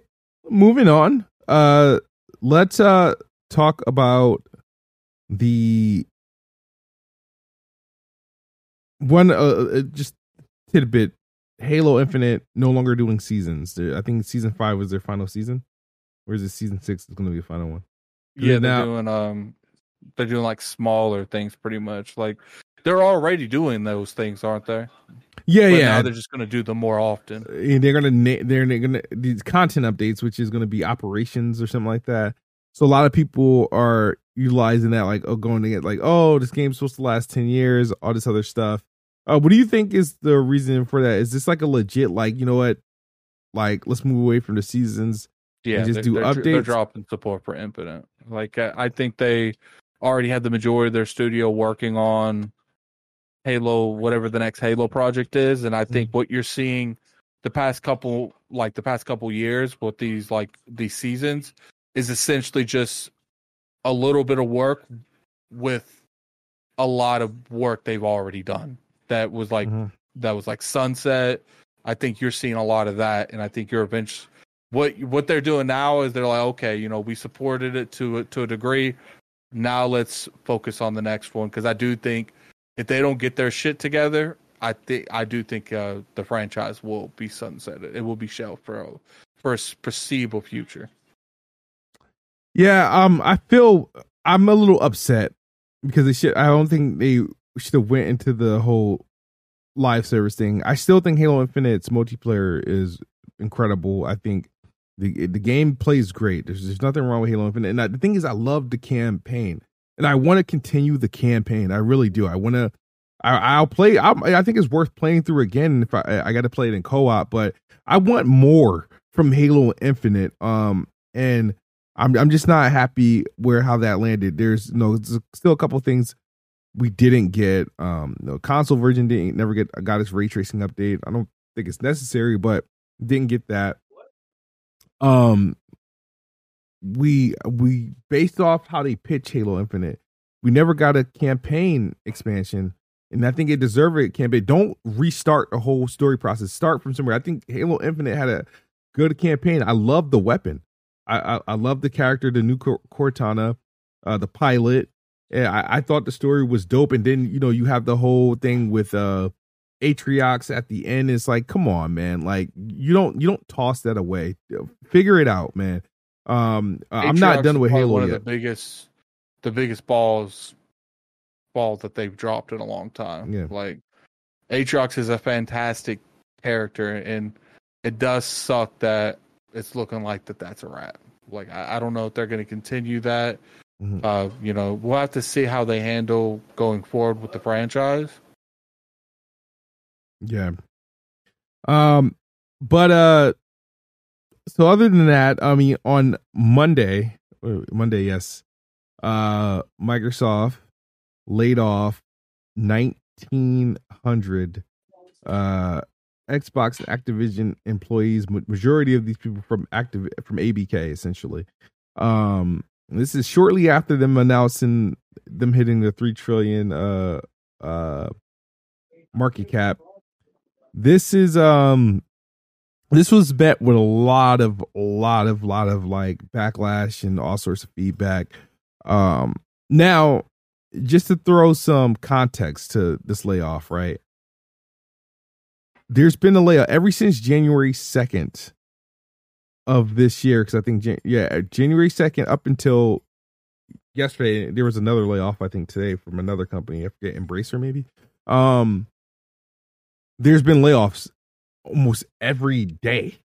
Moving on. Uh let's uh talk about the one uh, uh just tidbit Halo Infinite no longer doing seasons. I think season 5 was their final season. Where's the season six is going to be a final one? Yeah, they're now, doing um, they're doing like smaller things, pretty much. Like they're already doing those things, aren't they? Yeah, but yeah. Now they're just going to do them more often. And they're going to they're going to these content updates, which is going to be operations or something like that. So a lot of people are utilizing that, like, oh, going to get like, oh, this game's supposed to last ten years, all this other stuff. Uh, what do you think is the reason for that? Is this like a legit, like, you know what, like, let's move away from the seasons yeah, just do they're, updates. They're dropping support for Infinite. Like I think they already had the majority of their studio working on Halo, whatever the next Halo project is, and I think mm-hmm. what you're seeing the past couple, like the past couple years with these like these seasons, is essentially just a little bit of work with a lot of work they've already done. That was like mm-hmm. that was like Sunset. I think you're seeing a lot of that, and I think you're eventually what what they're doing now is they're like, okay, you know, we supported it to to a degree. Now let's focus on the next one because I do think if they don't get their shit together, I think I do think uh, the franchise will be sunsetted. It will be shelved for a, for a foreseeable future. Yeah, um, I feel I'm a little upset because they should. I don't think they should have went into the whole live service thing. I still think Halo Infinite's multiplayer is incredible. I think the the game plays great. There's there's nothing wrong with Halo Infinite. And I, the thing is, I love the campaign, and I want to continue the campaign. I really do. I want to. I, will play. i i think it's worth playing through again if I I got to play it in co-op. But I want more from Halo Infinite. Um, and I'm I'm just not happy where how that landed. There's you no know, still a couple things we didn't get. Um, no console version didn't never get got its ray tracing update. I don't think it's necessary, but didn't get that um we we based off how they pitch Halo Infinite, we never got a campaign expansion. And I think it deserved a campaign. Don't restart the whole story process. Start from somewhere. I think Halo Infinite had a good campaign. I love the weapon. I I, I love the character, the new Cortana, uh, the pilot. Yeah, I, I thought the story was dope. And then you know you have the whole thing with uh Atriox at the end is like, come on, man. Like you don't you don't toss that away. Figure it out, man. Um I'm not done with Halo one yet. Of the biggest the biggest balls ball that they've dropped in a long time. Yeah. Like Atriox is a fantastic character and it does suck that it's looking like that that's a wrap. Like I, I don't know if they're going to continue that. Mm-hmm. Uh, you know, we'll have to see how they handle going forward with the franchise. Yeah. Um, but uh, so other than that, I mean, on Monday, Monday, yes, uh, Microsoft laid off nineteen hundred uh Xbox and Activision employees. Majority of these people from active from ABK, essentially. Um, this is shortly after them announcing them hitting the three trillion uh uh market cap. This is um this was bet with a lot of a lot of lot of like backlash and all sorts of feedback. Um now just to throw some context to this layoff, right? There's been a layoff ever since January 2nd of this year because I think yeah, January 2nd up until yesterday there was another layoff I think today from another company, I forget Embracer maybe. Um there's been layoffs almost every day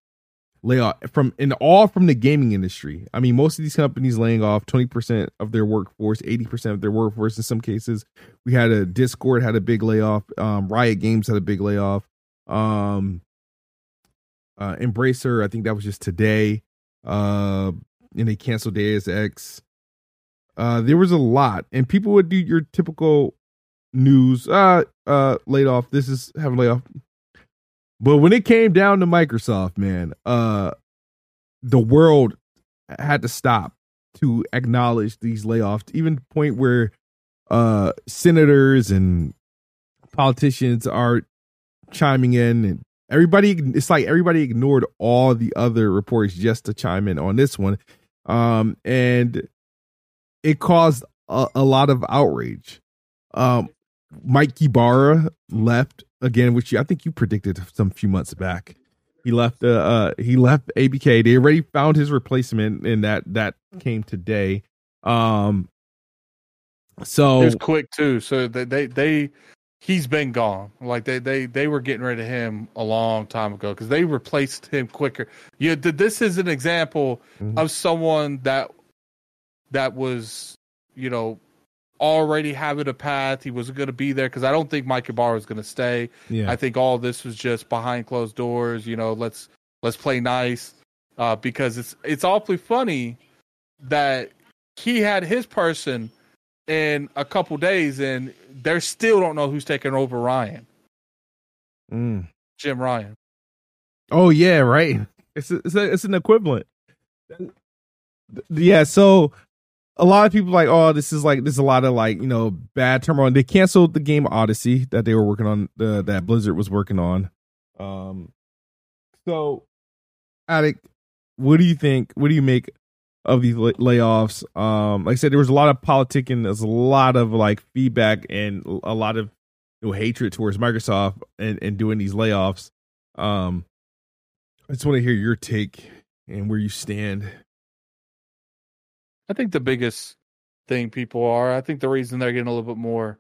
layoff from in all from the gaming industry. I mean, most of these companies laying off 20% of their workforce, 80% of their workforce in some cases. We had a Discord had a big layoff, um, Riot Games had a big layoff. Um uh Embracer, I think that was just today. Uh and they canceled Deus Ex. Uh there was a lot and people would do your typical news uh uh laid off this is having laid layoff but when it came down to Microsoft, man, uh the world had to stop to acknowledge these layoffs, even point where uh senators and politicians are chiming in and everybody it's like everybody ignored all the other reports just to chime in on this one. Um and it caused a, a lot of outrage. Um Mike Ybarra left again, which I think you predicted some few months back. He left. Uh, uh, he left ABK. They already found his replacement, and that that came today. Um, so it was quick too. So they they, they he's been gone. Like they they they were getting rid of him a long time ago because they replaced him quicker. Yeah, this is an example mm-hmm. of someone that that was you know already having a path. He wasn't going to be there because I don't think Mike Ybarra was going to stay. Yeah. I think all this was just behind closed doors. You know, let's let's play nice uh, because it's it's awfully funny that he had his person in a couple days and they still don't know who's taking over Ryan. Mm. Jim Ryan. Oh yeah, right. It's a, it's a, it's an equivalent. Yeah, so a lot of people like, oh, this is like this is a lot of like you know bad turmoil. They canceled the game Odyssey that they were working on, uh, that Blizzard was working on. Um, so, Attic, what do you think? What do you make of these layoffs? Um, like I said, there was a lot of politicking. There's a lot of like feedback and a lot of you know, hatred towards Microsoft and and doing these layoffs. Um, I just want to hear your take and where you stand. I think the biggest thing people are, I think the reason they're getting a little bit more,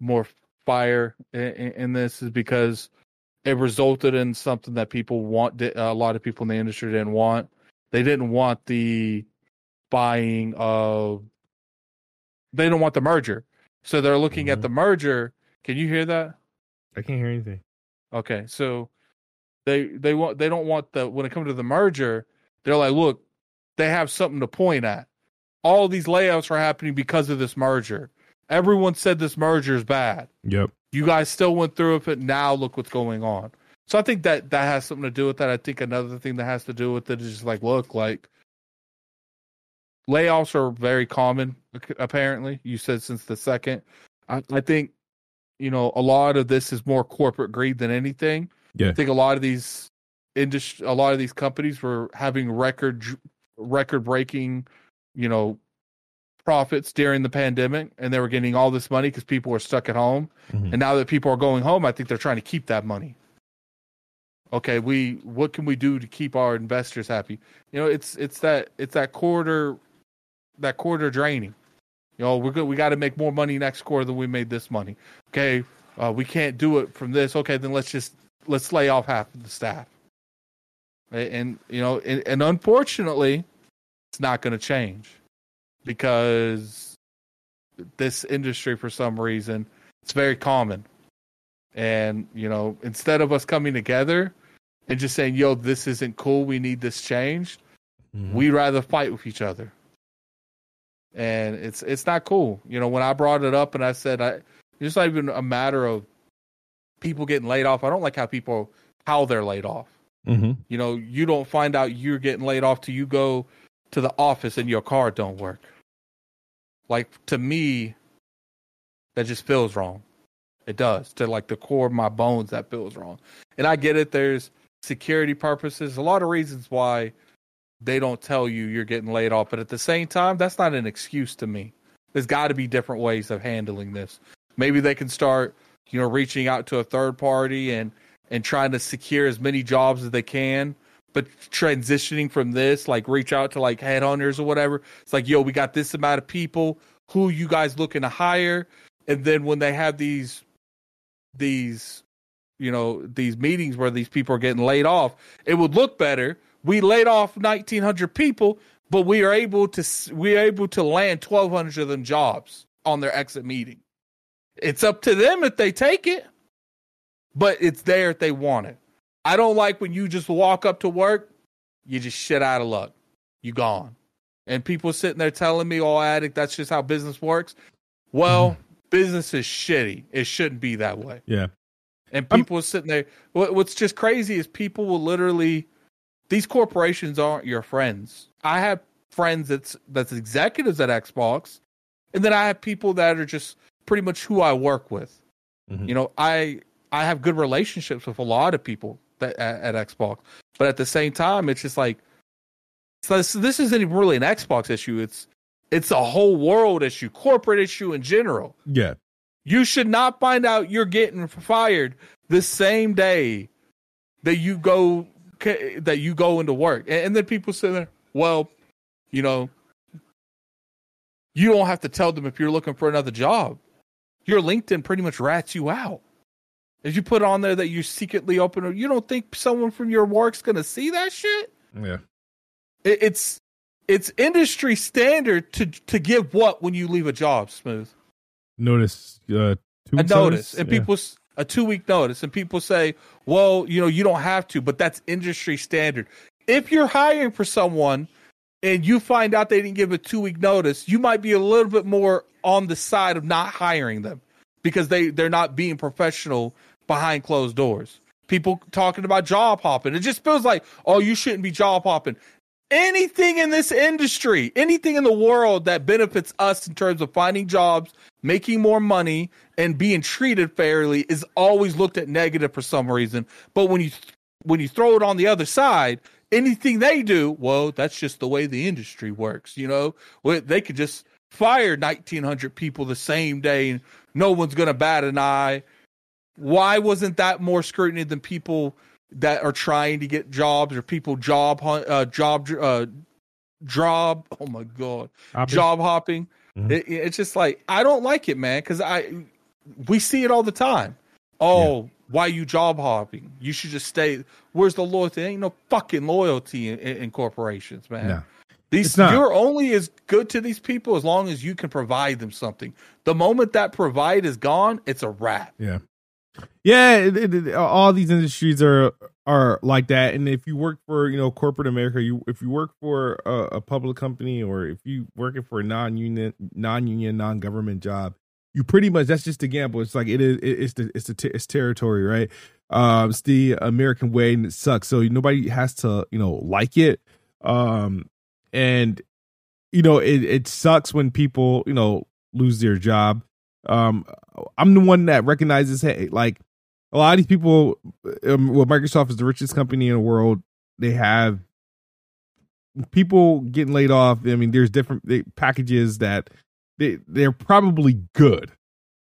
more fire in, in this is because it resulted in something that people want. A lot of people in the industry didn't want. They didn't want the buying of. They don't want the merger, so they're looking mm-hmm. at the merger. Can you hear that? I can't hear anything. Okay, so they they want they don't want the when it comes to the merger. They're like, look, they have something to point at. All these layoffs are happening because of this merger. Everyone said this merger is bad. Yep. You guys still went through it, but now look what's going on. So I think that that has something to do with that. I think another thing that has to do with it is just like, look, like layoffs are very common. Apparently, you said since the second. I, I think you know a lot of this is more corporate greed than anything. Yeah. I think a lot of these industry, a lot of these companies were having record record breaking, you know, profits during the pandemic and they were getting all this money because people were stuck at home. Mm-hmm. And now that people are going home, I think they're trying to keep that money. Okay, we what can we do to keep our investors happy? You know, it's it's that it's that quarter that quarter draining. You know, we're good. We got to make more money next quarter than we made this money. Okay, uh, we can't do it from this. Okay, then let's just let's lay off half of the staff. And you know, and, and unfortunately, it's not going to change because this industry, for some reason, it's very common. And you know, instead of us coming together and just saying, "Yo, this isn't cool. We need this changed," mm-hmm. we rather fight with each other. And it's it's not cool. You know, when I brought it up and I said, "I," it's not even a matter of people getting laid off. I don't like how people how they're laid off. Mm-hmm. You know, you don't find out you're getting laid off till you go to the office and your car don't work. Like to me, that just feels wrong. It does to like the core of my bones that feels wrong. And I get it. There's security purposes, a lot of reasons why they don't tell you you're getting laid off. But at the same time, that's not an excuse to me. There's got to be different ways of handling this. Maybe they can start, you know, reaching out to a third party and and trying to secure as many jobs as they can. But transitioning from this, like reach out to like headhunters or whatever. It's like, yo, we got this amount of people. Who you guys looking to hire? And then when they have these these you know these meetings where these people are getting laid off, it would look better. We laid off 1,900 people, but we are able to we are able to land 1,200 of them jobs on their exit meeting. It's up to them if they take it, but it's there if they want it. I don't like when you just walk up to work, you just shit out of luck, you gone, and people sitting there telling me, "Oh, addict, that's just how business works." Well, mm-hmm. business is shitty. It shouldn't be that way. Yeah. And people I'm, sitting there. What, what's just crazy is people will literally. These corporations aren't your friends. I have friends that's that's executives at Xbox, and then I have people that are just pretty much who I work with. Mm-hmm. You know, I I have good relationships with a lot of people at, at Xbox, but at the same time, it's just like so this, this isn't even really an Xbox issue. It's it's a whole world issue, corporate issue in general. Yeah. You should not find out you're getting fired the same day that you go that you go into work. And, and then people say there, well, you know, you don't have to tell them if you're looking for another job. Your LinkedIn pretty much rats you out. If you put on there that you secretly open, you don't think someone from your work's gonna see that shit. Yeah, it, it's it's industry standard to to give what when you leave a job. Smooth notice uh, two a notice, and yeah. people a two week notice, and people say, "Well, you know, you don't have to," but that's industry standard. If you're hiring for someone and you find out they didn't give a two week notice, you might be a little bit more on the side of not hiring them because they they're not being professional behind closed doors. People talking about job hopping. It just feels like, oh, you shouldn't be job hopping. Anything in this industry, anything in the world that benefits us in terms of finding jobs, making more money, and being treated fairly is always looked at negative for some reason. But when you when you throw it on the other side, anything they do, well, that's just the way the industry works. You know, they could just fire 1,900 people the same day and no one's going to bat an eye. Why wasn't that more scrutiny than people that are trying to get jobs or people job uh, job uh, job? <laughs> Oh my god, hopping. job hopping. Mm-hmm. It, it's just like I don't like it, man, because I we see it all the time. Oh, yeah. why you job hopping? You should just stay. Where's the loyalty? There ain't no fucking loyalty in, in corporations, man. No. These you're only as good to these people as long as you can provide them something. The moment that provide is gone, it's a wrap. Yeah, yeah. It, it, all these industries are are like that. And if you work for you know corporate America, you if you work for a, a public company or if you working for a non union non union non government job, you pretty much that's just a gamble. It's like it is it's the it's the it's territory, right? Um, it's the American way, and it sucks. So nobody has to you know like it. Um, and you know it, it sucks when people you know lose their job um i'm the one that recognizes hey like a lot of these people um, well microsoft is the richest company in the world. They have people getting laid off. I mean there's different they, packages that they they're probably good.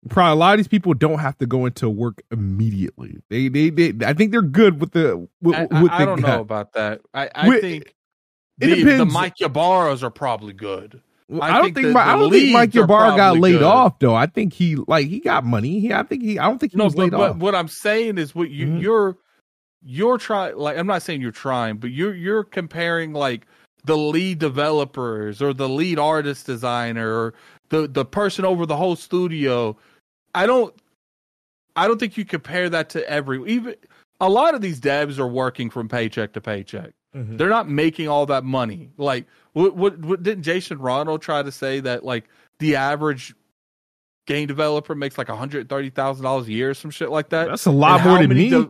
Probably a lot of these people don't have to go into work immediately. They they, they i think they're good with the with, I, with I, I don't know about that. I i with, think it the, depends. The Mike Ybarras are probably good. I, I, don't think, I don't think Mike Ybarra got laid good. off though. I think he like he got money. He I think he I don't think he no, was but, laid but off. What I'm saying is what you mm-hmm. you're you're trying like I'm not saying you're trying, but you're you're comparing like the lead developers or the lead artist designer or the the person over the whole studio. I don't I don't think you compare that to every even a lot of these devs are working from paycheck to paycheck. Mm-hmm. They're not making all that money. Like, what, what, what didn't Jason Ronald try to say that like the average game developer makes like hundred thirty thousand dollars a year or some shit like that? That's a lot more than me. De-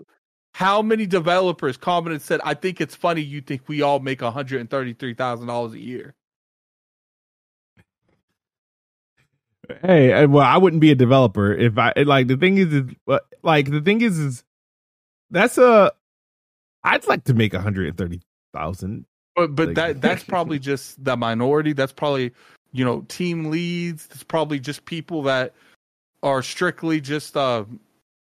how many developers commented said, "I think it's funny you think we all make one hundred and thirty three thousand dollars a year." Hey, well, I wouldn't be a developer if I like. The thing is, is like the thing is, is that's a. I'd like to make a hundred and thirty thousand. But but like, that that's probably <laughs> just the minority. That's probably you know team leads. It's probably just people that are strictly just uh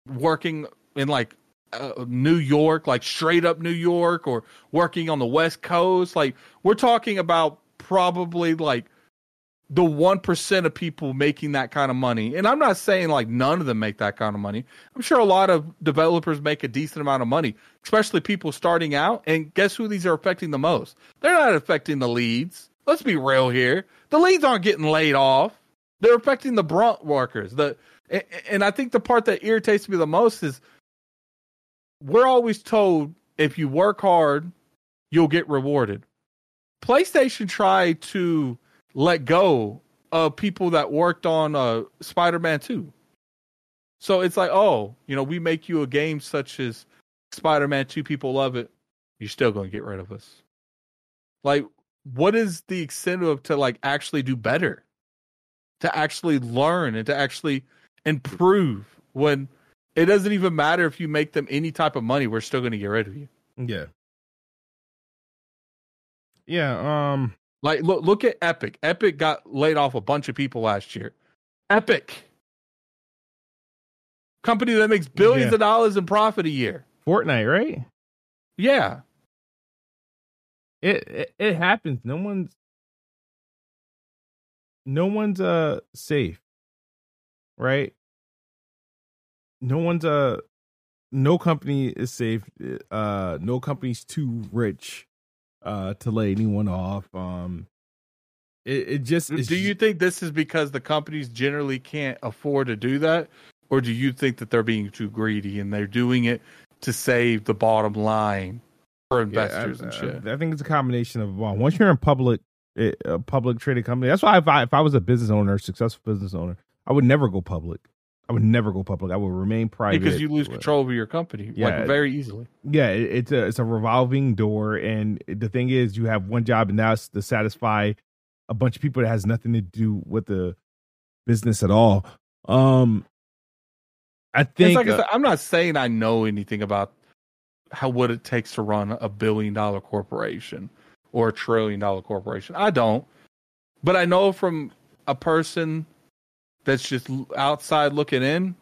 working in like uh, New York, like straight up New York, or working on the West Coast. Like we're talking about probably like the 1% of people making that kind of money. And I'm not saying like none of them make that kind of money. I'm sure a lot of developers make a decent amount of money, especially people starting out. And guess who these are affecting the most? They're not affecting the leads. Let's be real here. The leads aren't getting laid off. They're affecting the brunt workers. The and I think the part that irritates me the most is we're always told if you work hard, you'll get rewarded. PlayStation tried to let go of people that worked on uh, Spider-Man 2. So it's like, oh, you know, we make you a game such as Spider-Man 2, people love it. You're still going to get rid of us. Like, what is the incentive to like actually do better? To actually learn and to actually improve when it doesn't even matter if you make them any type of money, we're still going to get rid of you. Yeah. Yeah, um like look look at Epic. Epic got laid off a bunch of people last year. Epic. Company that makes billions yeah. of dollars in profit a year. Fortnite, right? Yeah. It, it it happens. No one's no one's uh safe. Right? No one's uh no company is safe. Uh no company's too rich uh to lay anyone off. Um it, it just Do you think this is because the companies generally can't afford to do that? Or do you think that they're being too greedy and they're doing it to save the bottom line for investors yeah, I, and shit? I, I think it's a combination of well, once you're in public a public traded company. That's why if I if I was a business owner, successful business owner, I would never go public. I would never go public. I would remain private because you lose control over your company, yeah, like very easily. Yeah, it's a it's a revolving door, and the thing is, you have one job, and that's to satisfy a bunch of people that has nothing to do with the business at all. Um, I think like uh, I am not saying I know anything about how what it takes to run a billion dollar corporation or a trillion dollar corporation. I don't, but I know from a person that's just outside looking in.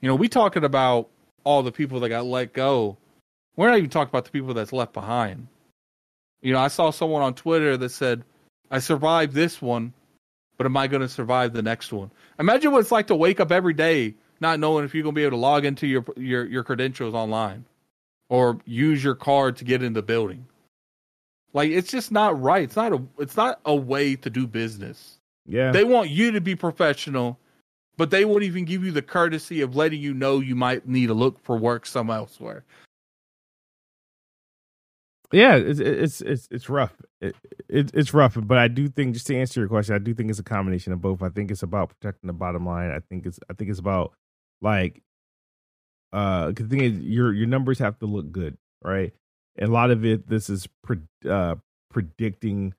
You know, we talking about all the people that got let go. We're not even talking about the people that's left behind. You know, I saw someone on Twitter that said, "I survived this one, but am I going to survive the next one?" Imagine what it's like to wake up every day not knowing if you're going to be able to log into your your your credentials online or use your card to get in the building. Like it's just not right. It's not a it's not a way to do business. Yeah. They want you to be professional, but they won't even give you the courtesy of letting you know you might need to look for work somewhere elsewhere. Yeah, it's it's it's it's rough. It, it, it's rough, but I do think just to answer your question, I do think it's a combination of both. I think it's about protecting the bottom line. I think it's I think it's about like uh the thing is your your numbers have to look good, right? And a lot of it this is pre- uh predicting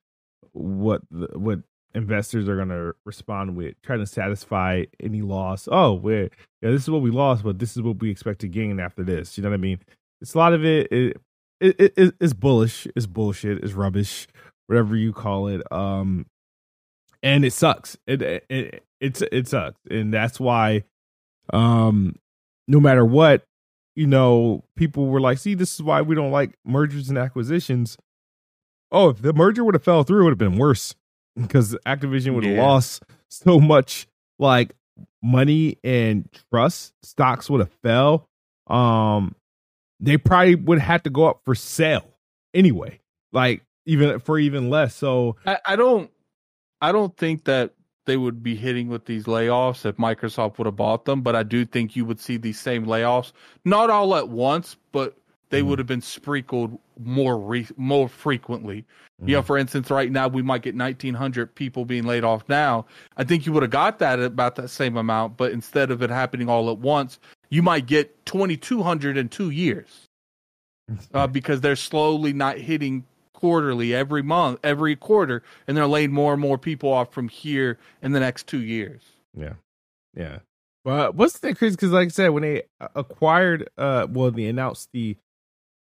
what the, what investors are going to respond with, trying to satisfy any loss. Oh, we're, yeah, this is what we lost, but this is what we expect to gain after this. You know what I mean? It's a lot of it. It, it, it it's bullish. It's bullshit. It's rubbish. Whatever you call it. Um, and it sucks. It it, it it's it sucks, and that's why, um, no matter what, you know, people were like, "See, this is why we don't like mergers and acquisitions." Oh, if the merger would have fell through, it would have been worse <laughs> because Activision would have yeah. lost so much like money and trust. Stocks would have fell. Um, they probably would have to go up for sale anyway. Like even for even less. So I, I don't, I don't think that they would be hitting with these layoffs if Microsoft would have bought them. But I do think you would see these same layoffs, not all at once, but they mm would have been sprinkled more re- more frequently. mm You know, for instance, right now we might get 1,900 people being laid off now. I think you would have got that at about that same amount, but instead of it happening all at once, you might get 2,200 in two years <laughs> uh, because they're slowly not hitting quarterly every month, every quarter, and they're laying more and more people off from here in the next two years. Yeah, yeah. But what's the crazy? Because like I said, when they acquired, uh, well, they announced the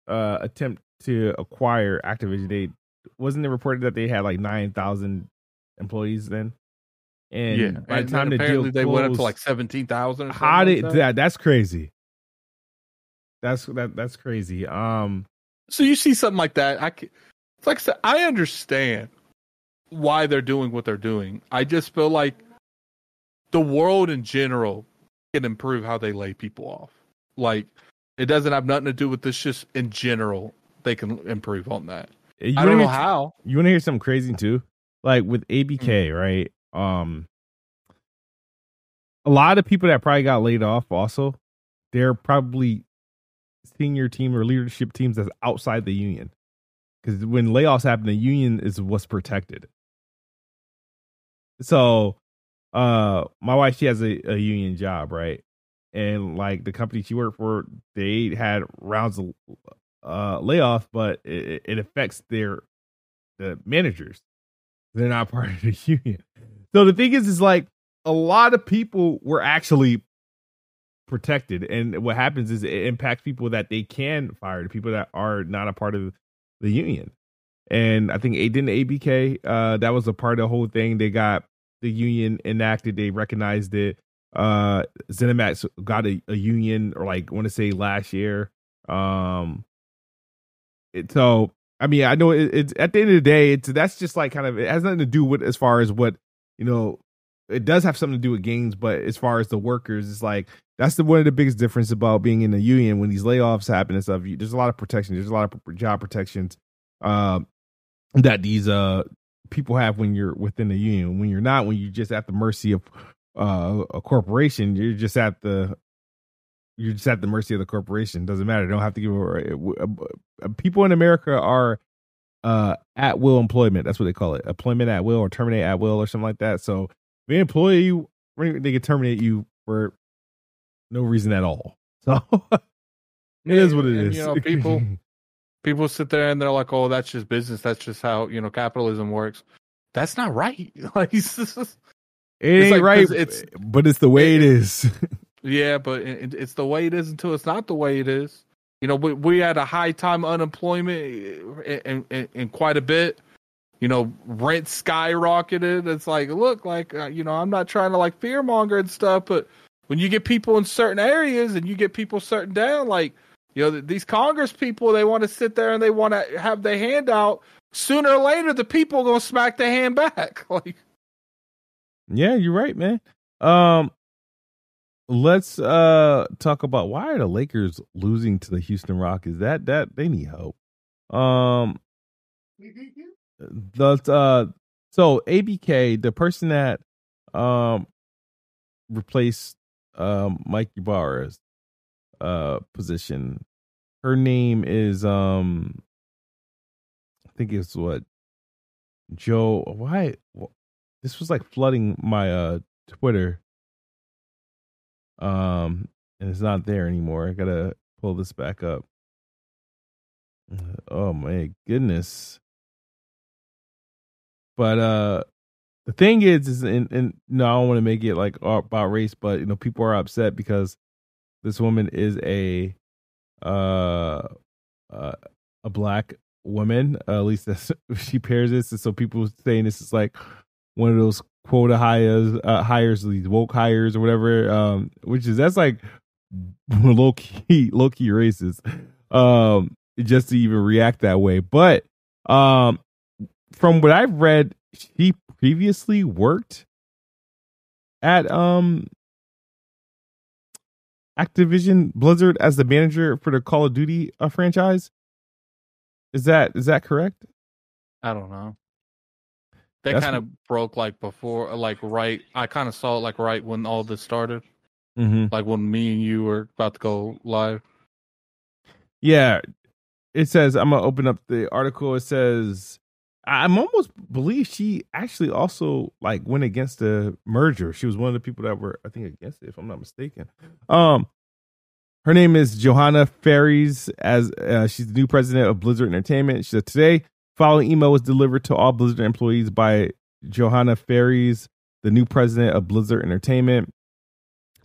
uh attempt to acquire Activision. They wasn't it reported that they had like nine thousand employees then? And yeah, by and the time the apparently deal they went up to like seventeen thousand. how did that? That's crazy. That's that. That's crazy. Um, So you see something like that, I it's like I said, I understand why they're doing what they're doing. I just feel like the world in general can improve how they lay people off. Like it doesn't have nothing to do with this. Just in general, they can improve on that. you I don't know hear- how. You want to hear something crazy too? Like with ABK, Mm. right? Um, a lot of people that probably got laid off also, they're probably senior team or leadership teams that's outside the union. Because when layoffs happen, the union is what's protected. So, uh, my wife she has a, a union job, right? And like the company she worked for, they had rounds of uh layoff, but it, it affects their the managers. They're not part of the <laughs> union. So the thing is, is like a lot of people were actually protected, and what happens is it impacts people that they can fire, the people that are not a part of the union. And I think didn't ABK uh, that was a part of the whole thing. They got the union enacted. They recognized it. Uh, Zenimax got a, a union, or like want to say last year. Um, it, so I mean, I know it, it's at the end of the day, it's that's just like kind of it has nothing to do with as far as what you know. It does have something to do with games, but as far as the workers, it's like that's the one of the biggest difference about being in the union when these layoffs happen and stuff. You, there's a lot of protection. There's a lot of job protections um, that these uh people have when you're within the union. When you're not, when you're just at the mercy of uh, a corporation, you're just at the you're just at the mercy of the corporation. Doesn't matter. They don't have to give. A, people in America are uh at will employment. That's what they call it. Employment at will or terminate at will or something like that. So if they employ you, they can terminate you for no reason at all. So <laughs> it is what it And, is. You know, people <laughs> people sit there and they're like, "Oh, that's just business. That's just how you know capitalism works." That's not right. <laughs> Like, it it's ain't like, right. it's- but it's the way it is. <laughs> yeah, but it, it's the way it is until it's not the way it is. You know, we we had a high time unemployment and and, and quite a bit. You know, rent skyrocketed. It's like, look, like uh, you know, I'm not trying to like fearmonger and stuff, but when you get people in certain areas and you get people certain down, like you know, th- these Congress people, they want to sit there and they want to have their hand out. Sooner or later, the people are gonna smack their hand back. <laughs> Like, Yeah, you're right, man. Um let's uh talk about why are the Lakers losing to the Houston Rockets? That that they need help. Um the uh so ABK, the person that um replaced um Mike Ybarra's uh position, her name is um I think it's what Joe why this was like flooding my uh Twitter. Um and it's not there anymore. I gotta pull this back up. Oh my goodness. But uh the thing is is and, and no, I don't want to make it like about race, but you know, people are upset because this woman is a uh, uh a black woman. Uh, at least that's <laughs> she pairs this, and so people saying this is like one of those quota hires, uh, hires these woke hires or whatever. Um, which is that's like <laughs> low key, low key racist. Um, just to even react that way. But um, from what I've read, she previously worked at um Activision Blizzard as the manager for the Call of Duty uh, franchise. Is that is that correct? I don't know. That kind of broke like before, like right. I kind of saw it like right when all this started, Mm-hmm. like when me and you were about to go live. Yeah, it says I'm gonna open up the article. It says I'm almost believe she actually also like went against the merger. She was one of the people that were I think against it, if I'm not mistaken. Um, her name is Johanna Faries. As uh, she's the new president of Blizzard Entertainment. She said today Following email was delivered to all Blizzard employees by Johanna Faries, the new president of Blizzard Entertainment.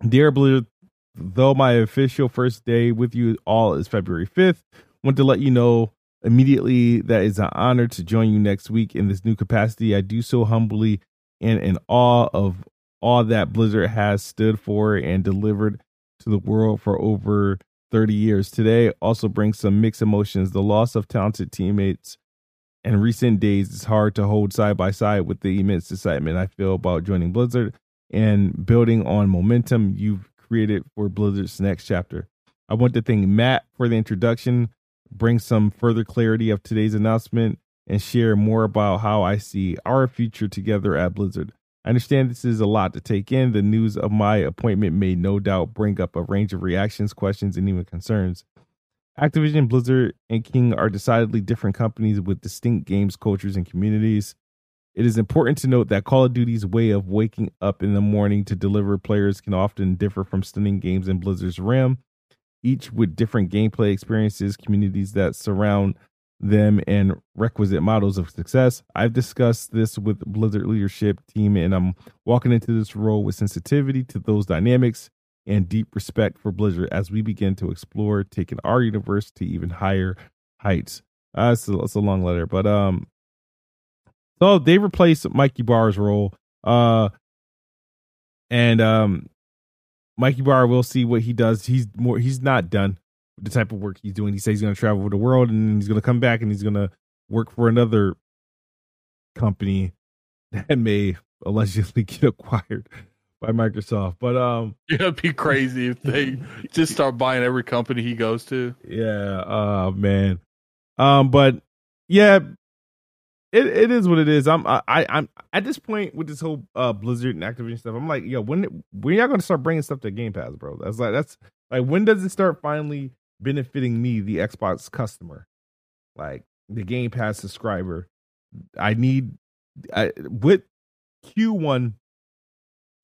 Dear Blizzard, though my official first day with you all is February 5th, want to let you know immediately that it's an honor to join you next week in this new capacity. I do so humbly and in awe of all that Blizzard has stood for and delivered to the world for over 30 years. Today also brings some mixed emotions. The loss of talented teammates and recent days it's hard to hold side by side with the immense excitement I feel about joining Blizzard and building on momentum you've created for Blizzard's next chapter. I want to thank Matt for the introduction, bring some further clarity of today's announcement, and share more about how I see our future together at Blizzard. I understand this is a lot to take in. The news of my appointment may no doubt bring up a range of reactions, questions, and even concerns. Activision, Blizzard, and King are decidedly different companies with distinct games, cultures, and communities. It is important to note that Call of Duty's way of waking up in the morning to deliver players can often differ from stunning games in Blizzard's realm, each with different gameplay experiences, communities that surround them and requisite models of success. I've discussed this with Blizzard leadership team and I'm walking into this role with sensitivity to those dynamics and deep respect for Blizzard as we begin to explore taking our universe to even higher heights. Uh, it's, a, it's a long letter, but um, so they replaced Mikey Ybarra's role. Uh, and um, Mikey Ybarra, we'll see what he does. He's more. He's not done the type of work he's doing. He says he's going to travel the world and he's going to come back and he's going to work for another company <laughs> that may allegedly <laughs> get acquired by Microsoft. But um, <laughs> it'd be crazy if they <laughs> just start buying every company he goes to. Yeah. Oh man. Um, but yeah, it it is what it is. I'm I, I am at this point with this whole uh Blizzard and Activision stuff. I'm like, yo, when when y'all gonna start bringing stuff to Game Pass, bro? That's like that's like when does it start finally benefiting me, the Xbox customer, like the Game Pass subscriber. I need I, with Q1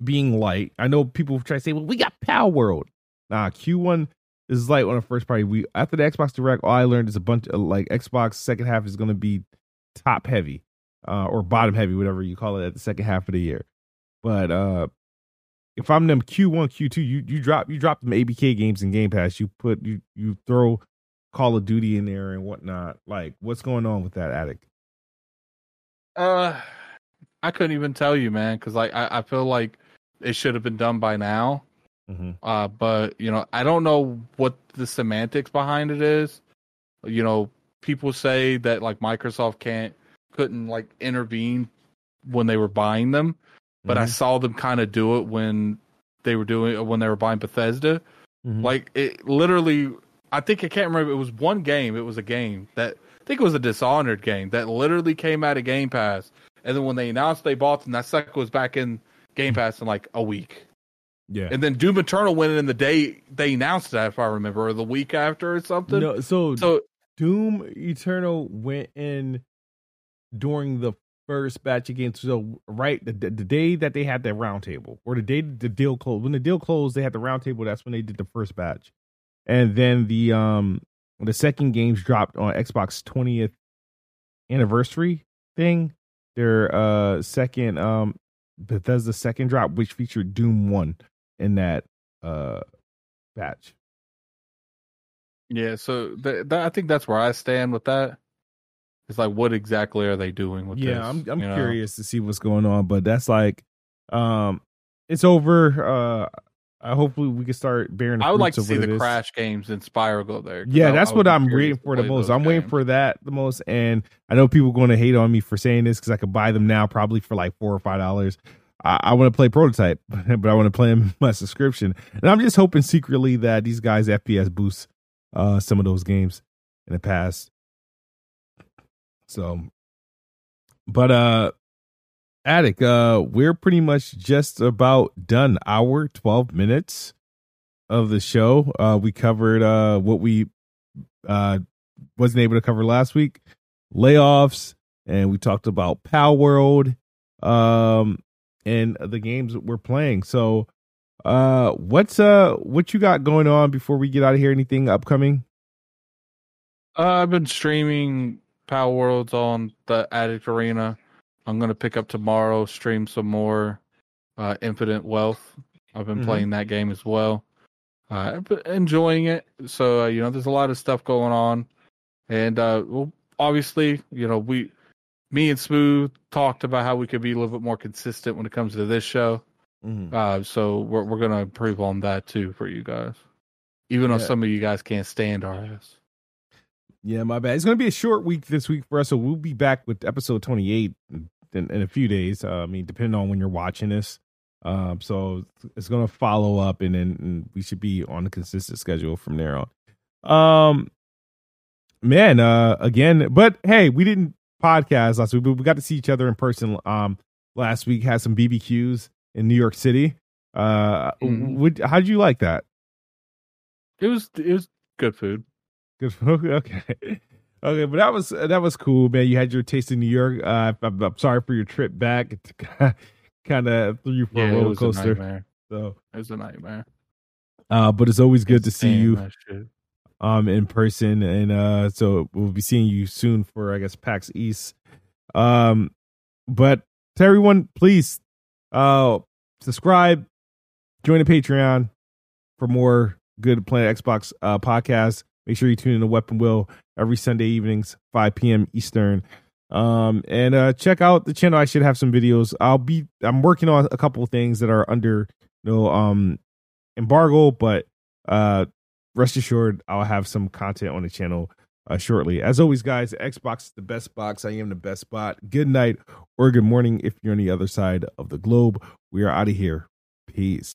being light. I know people try to say, "Well, we got Palworld." Nah, Q1 is light on the first party. We after the Xbox Direct, all I learned is a bunch of like Xbox second half is going to be top heavy, uh, or bottom heavy, whatever you call it, at the second half of the year. But uh, if I'm them Q1, Q2, you you drop you drop them ABK games in Game Pass. You put you you throw Call of Duty in there and whatnot. Like, what's going on with that addict? Uh, I couldn't even tell you, man, because like I, I feel like it should have been done by now. Mm-hmm. Uh, but you know, I don't know what the semantics behind it is. You know, people say that like Microsoft can't couldn't like intervene when they were buying them but mm-hmm. I saw them kind of do it when they were doing when they were buying Bethesda. Mm-hmm. Like it literally, I think I can't remember. It was one game. It was a game that I think it was a Dishonored game that literally came out of Game Pass, and then when they announced they bought them, that sucker was back in Game. Pass in like a week. Yeah, and then Doom Eternal went in the day they announced that, if I remember, or the week after or something. No, so so Doom Eternal went in during the first batch of games. So right the, the day that they had that roundtable, or the day the deal closed. When the deal closed, they had the roundtable. That's when they did the first batch, and then the um the second games dropped on Xbox 20th anniversary thing. Their uh second um Bethesda second drop, which featured Doom One in that uh batch. Yeah, so th- th- I think that's where I stand with that. It's like, what exactly are they doing with yeah, this? I'm I'm curious know? to see what's going on, but that's like, um, it's over. Uh, I hopefully we can start bearing. I would like to see the Crash games and Spyro go there. Yeah, that's I what I'm waiting for the most. I'm games. waiting for that the most, and I know people are going to hate on me for saying this because I could buy them now probably for like four or five dollars. I, I want to play prototype, <laughs> but I want to play them my subscription, and I'm just hoping secretly that these guys FPS boost uh some of those games in the past so, but uh, Addict, uh, we're pretty much just about done. Hour twelve minutes of the show. Uh, we covered uh what we uh wasn't able to cover last week, layoffs, and we talked about Palworld, um, and the games we're playing. So, uh, what's uh what you got going on before we get out of here? Anything upcoming? Uh, I've been streaming Power Worlds on the Addict Arena. I'm gonna pick up tomorrow, stream some more uh, Infinite Wealth. I've been Mhm. playing that game as well, uh, enjoying it. So uh, you know, there's a lot of stuff going on, and uh, well, obviously, you know, we, me and Smooth talked about how we could be a little bit more consistent when it comes to this show. Mhm. Uh, so we're we're gonna improve on that too for you guys, even though some of you guys can't stand our ass. Yeah, my bad. It's going to be a short week this week for us, so we'll be back with episode 28 in, in a few days. Uh, I mean, depending on when you're watching this. Um, so it's going to follow up, and then and we should be on a consistent schedule from there on. Um, man, uh, again, but hey, we didn't podcast last week, but we got to see each other in person. Um, last week had some BBQs in New York City. Uh, Mhm. would, how'd you like that? It was it was good food. Good. Food. <laughs> Okay. Okay, but that was that was cool, man. You had your taste in New York. Uh, I'm, I'm sorry for your trip back. <laughs> Kind of threw you for Yeah, a roller was a coaster. nightmare. So, It was a nightmare. uh, but it's always good to see you um in person, and uh, so we'll be seeing you soon for I guess PAX East. Um, but to everyone, please, uh, subscribe, join the Patreon for more good Planet Xbox uh podcasts. Make sure you tune in to Weapon Wheel every Sunday evenings, 5 p.m. Eastern. Um, and uh check out the channel. I should have some videos. I'll be I'm working on a couple things that are under you know um embargo, but uh rest assured I'll have some content on the channel uh, shortly. As always, guys, Xbox is the best box. I am the best spot. Good night or good morning if you're on the other side of the globe. We are out of here. Peace.